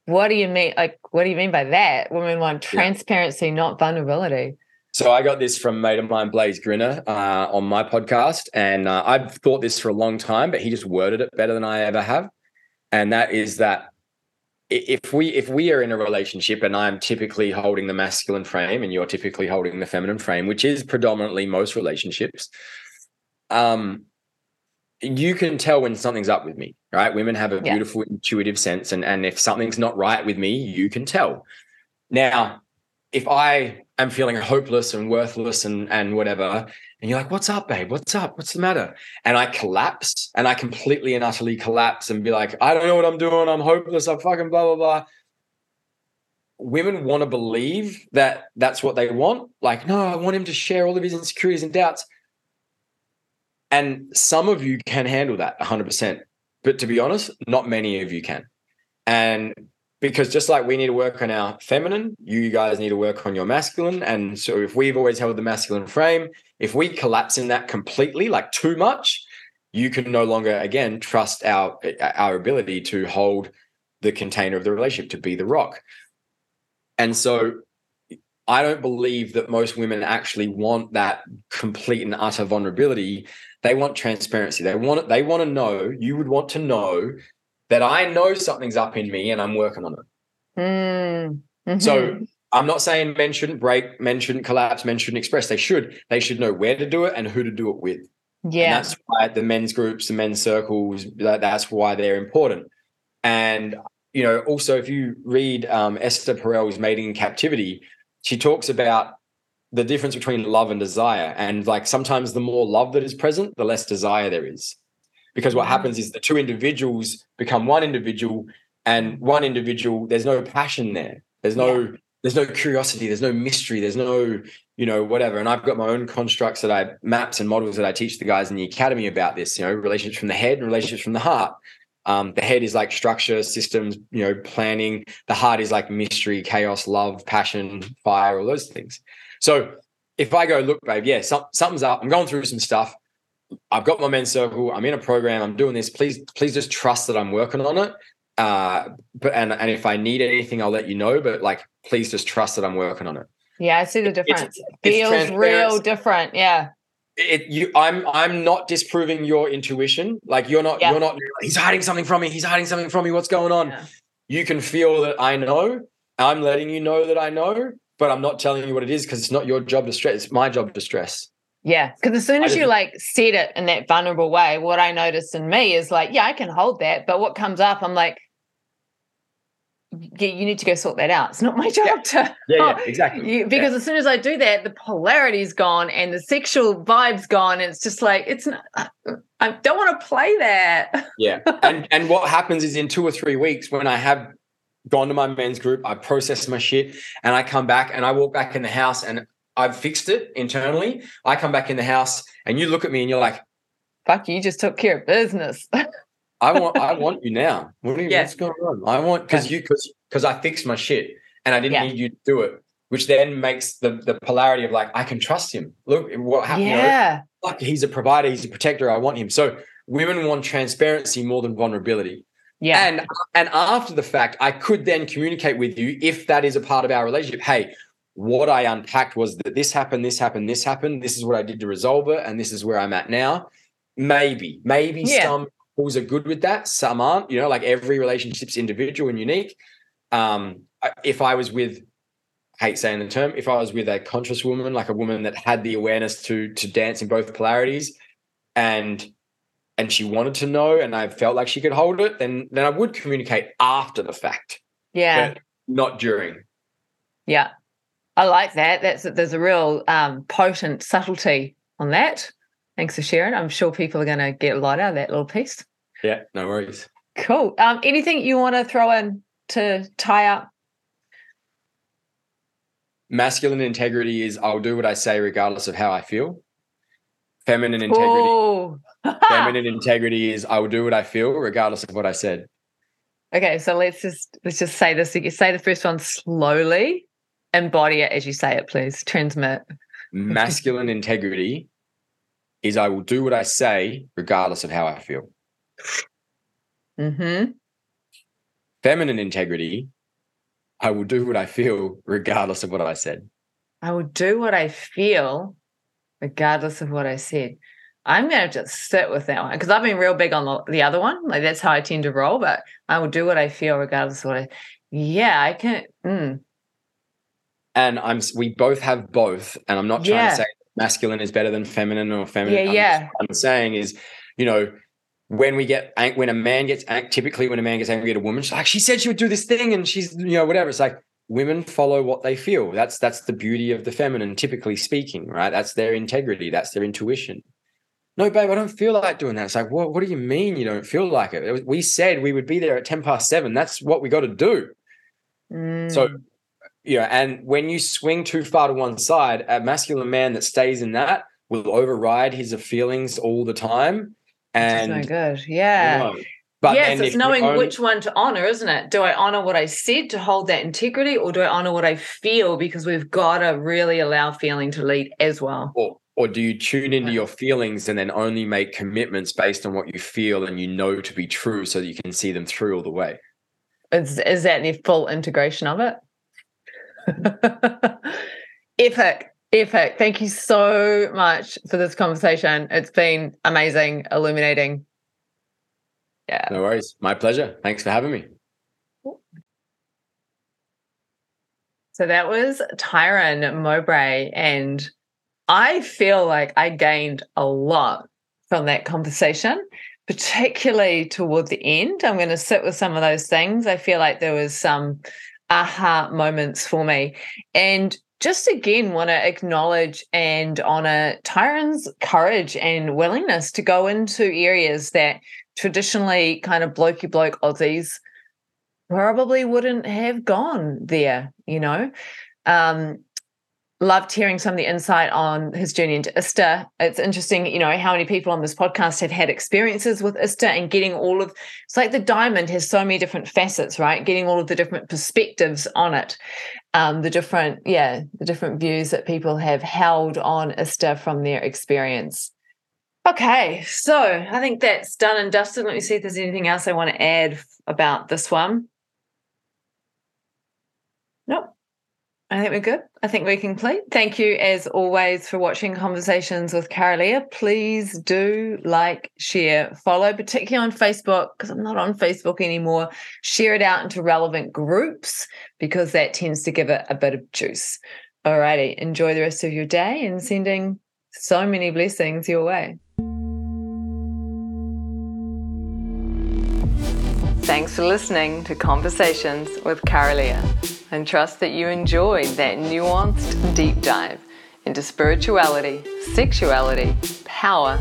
what do you mean? Like, what do you mean by that? Women want transparency, yeah. not vulnerability. So I got this from mate of mine, Blaze Grinner, uh, on my podcast, and uh, I've thought this for a long time, but he just worded it better than I ever have. And that is that if we if we are in a relationship and I'm typically holding the masculine frame and you're typically holding the feminine frame, which is predominantly most relationships, um, you can tell when something's up with me, right? Women have a yeah. beautiful intuitive sense. And, and if something's not right with me, you can tell. Now, if I am feeling hopeless and worthless and, and whatever, and you're like, what's up, babe? What's up? What's the matter? And I collapse and I completely and utterly collapse and be like, I don't know what I'm doing. I'm hopeless. I'm fucking blah, blah, blah. women want to believe that that's what they want. Like, no, I want him to share all of his insecurities and doubts. And some of you can handle that 100%. But to be honest, not many of you can. And because just like we need to work on our feminine, you guys need to work on your masculine. And so if we've always held the masculine frame, if we collapse in that completely, like too much, you can no longer again trust our our ability to hold the container of the relationship to be the rock and so i don't believe that most women actually want that complete and utter vulnerability they want transparency they want they want to know you would want to know that i know something's up in me and i'm working on it mm-hmm. so i'm not saying men shouldn't break men shouldn't collapse men shouldn't express they should they should know where to do it and who to do it with yeah. And that's why the men's groups, the men's circles, that, that's why they're important. And, you know, also if you read um, Esther Perel's Mating in Captivity, she talks about the difference between love and desire. And like sometimes the more love that is present, the less desire there is. Because what mm. happens is the two individuals become one individual, and one individual, there's no passion there. There's no yeah there's no curiosity there's no mystery there's no you know whatever and i've got my own constructs that i maps and models that i teach the guys in the academy about this you know relationships from the head and relationships from the heart um, the head is like structure systems you know planning the heart is like mystery chaos love passion fire all those things so if i go look babe yeah some, something's up. I'm going through some stuff. I've got my men's circle. I'm in a program. I'm doing this. Please please just trust that i'm working on it. Uh but and and if i need anything i'll let you know but like please just trust that i'm working on it. Yeah i see the difference. It's, feels it's real different. Yeah. It you i'm i'm not disproving your intuition. Like you're not yeah. you're not he's hiding something from me. He's hiding something from me. What's going on? Yeah. you can feel that i know. I'm letting you know that i know but i'm not telling you what it is because it's not your job to stress it's my job to stress yeah, because as soon as you like said it in that vulnerable way, what I noticed in me is like, yeah, I can hold that, but what comes up, I'm like, yeah, you need to go sort that out. It's not my job yeah. to. Yeah, yeah exactly. You, because yeah. as soon as I do that, the polarity's gone and the sexual vibe's gone. And it's just like it's. Not, I don't want to play that. Yeah, and and what happens is in two or three weeks when I have gone to my men's group, I process my shit, and I come back and I walk back in the house and I've fixed it internally. I come back in the house and you look at me and you're like, "Fuck, you just took care of business." I want, I want you now. What you, yeah. What's going on? I want because you because because I fixed my shit and I didn't yeah. need you to do it, which then makes the the polarity of like I can trust him. Look what happened. Yeah, you know, he's a provider, he's a protector. I want him. So women want transparency more than vulnerability. Yeah. And and after the fact, I could then communicate with you if that is a part of our relationship. Hey, what I unpacked was that this happened, this happened, this happened. This is what I did to resolve it, and this is where I'm at now. Maybe, maybe yeah. some couples are good with that, some aren't. You know, like every relationship's individual and unique. Um, if I was with, I hate saying the term, if I was with a conscious woman, like a woman that had the awareness to to dance in both polarities, and and she wanted to know, and I felt like she could hold it, then then I would communicate after the fact. Yeah, not during. Yeah. I like that. That's there's a real um, potent subtlety on that. Thanks for sharing. I'm sure people are going to get a lot out of that little piece. Yeah, no worries. Cool. Um, anything you want to throw in to tie up? Masculine integrity is I'll do what I say regardless of how I feel. Feminine integrity. Feminine integrity is I will do what I feel regardless of what I said. Okay, so let's just let's just say this. You say the first one slowly embody it as you say it, please. Transmit. Masculine integrity is I will do what I say regardless of how I feel. Mm-hmm. Feminine integrity, I will do what I feel regardless of what I said. I will do what I feel regardless of what I said. I'm going to just sit with that one because I've been real big on the, the other one. Like that's how I tend to roll, but I will do what I feel regardless of what I. Yeah, I can. Mm, and I'm we both have both, and I'm not trying yeah. to say masculine is better than feminine or feminine. Yeah, I'm yeah. I'm saying is, you know, when we get when a man gets typically when a man gets angry at a woman, she's like, she said she would do this thing, and she's you know whatever. It's like women follow what they feel. That's that's the beauty of the feminine, typically speaking, right? That's their integrity. That's their intuition. No, babe, I don't feel like doing that. It's like, what? What do you mean you don't feel like it? We said we would be there at ten past seven. That's what we got to do. Mm. So you know, and when you swing too far to one side, a masculine man that stays in that will override his feelings all the time. And That's no good. Yeah. You know, but yes, it's knowing own... which one to honor, isn't it? Do I honor what I said to hold that integrity, or do I honor what I feel? Because we've got to really allow feeling to lead as well. Or, or do you tune into your feelings and then only make commitments based on what you feel and you know to be true so that you can see them through all the way? Is, is that the full integration of it? epic, epic. Thank you so much for this conversation. It's been amazing, illuminating. Yeah. No worries. My pleasure. Thanks for having me. So that was Tyran Mowbray. And I feel like I gained a lot from that conversation, particularly toward the end. I'm going to sit with some of those things. I feel like there was some aha moments for me. And just again want to acknowledge and honor Tyran's courage and willingness to go into areas that traditionally kind of blokey bloke Aussies probably wouldn't have gone there, you know. Um, loved hearing some of the insight on his journey into ISTA. It's interesting, you know, how many people on this podcast have had experiences with ISTA and getting all of it's like the diamond has so many different facets, right? Getting all of the different perspectives on it. Um, the different, yeah, the different views that people have held on ISTA from their experience. Okay, so I think that's done and dusted. Let me see if there's anything else I want to add about this one. Nope. I think we're good. I think we're complete. Thank you, as always, for watching Conversations with Karaleah. Please do like, share, follow, particularly on Facebook, because I'm not on Facebook anymore. Share it out into relevant groups because that tends to give it a bit of juice. Alrighty, enjoy the rest of your day and sending so many blessings your way. Thanks for listening to Conversations with Karaleah and trust that you enjoyed that nuanced deep dive into spirituality, sexuality, power,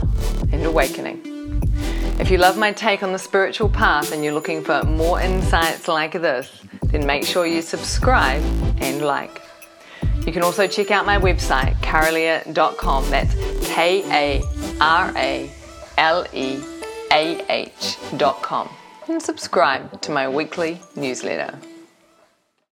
and awakening. If you love my take on the spiritual path and you're looking for more insights like this, then make sure you subscribe and like. You can also check out my website, karaleah.com. That's K A R A L E A H.com and subscribe to my weekly newsletter.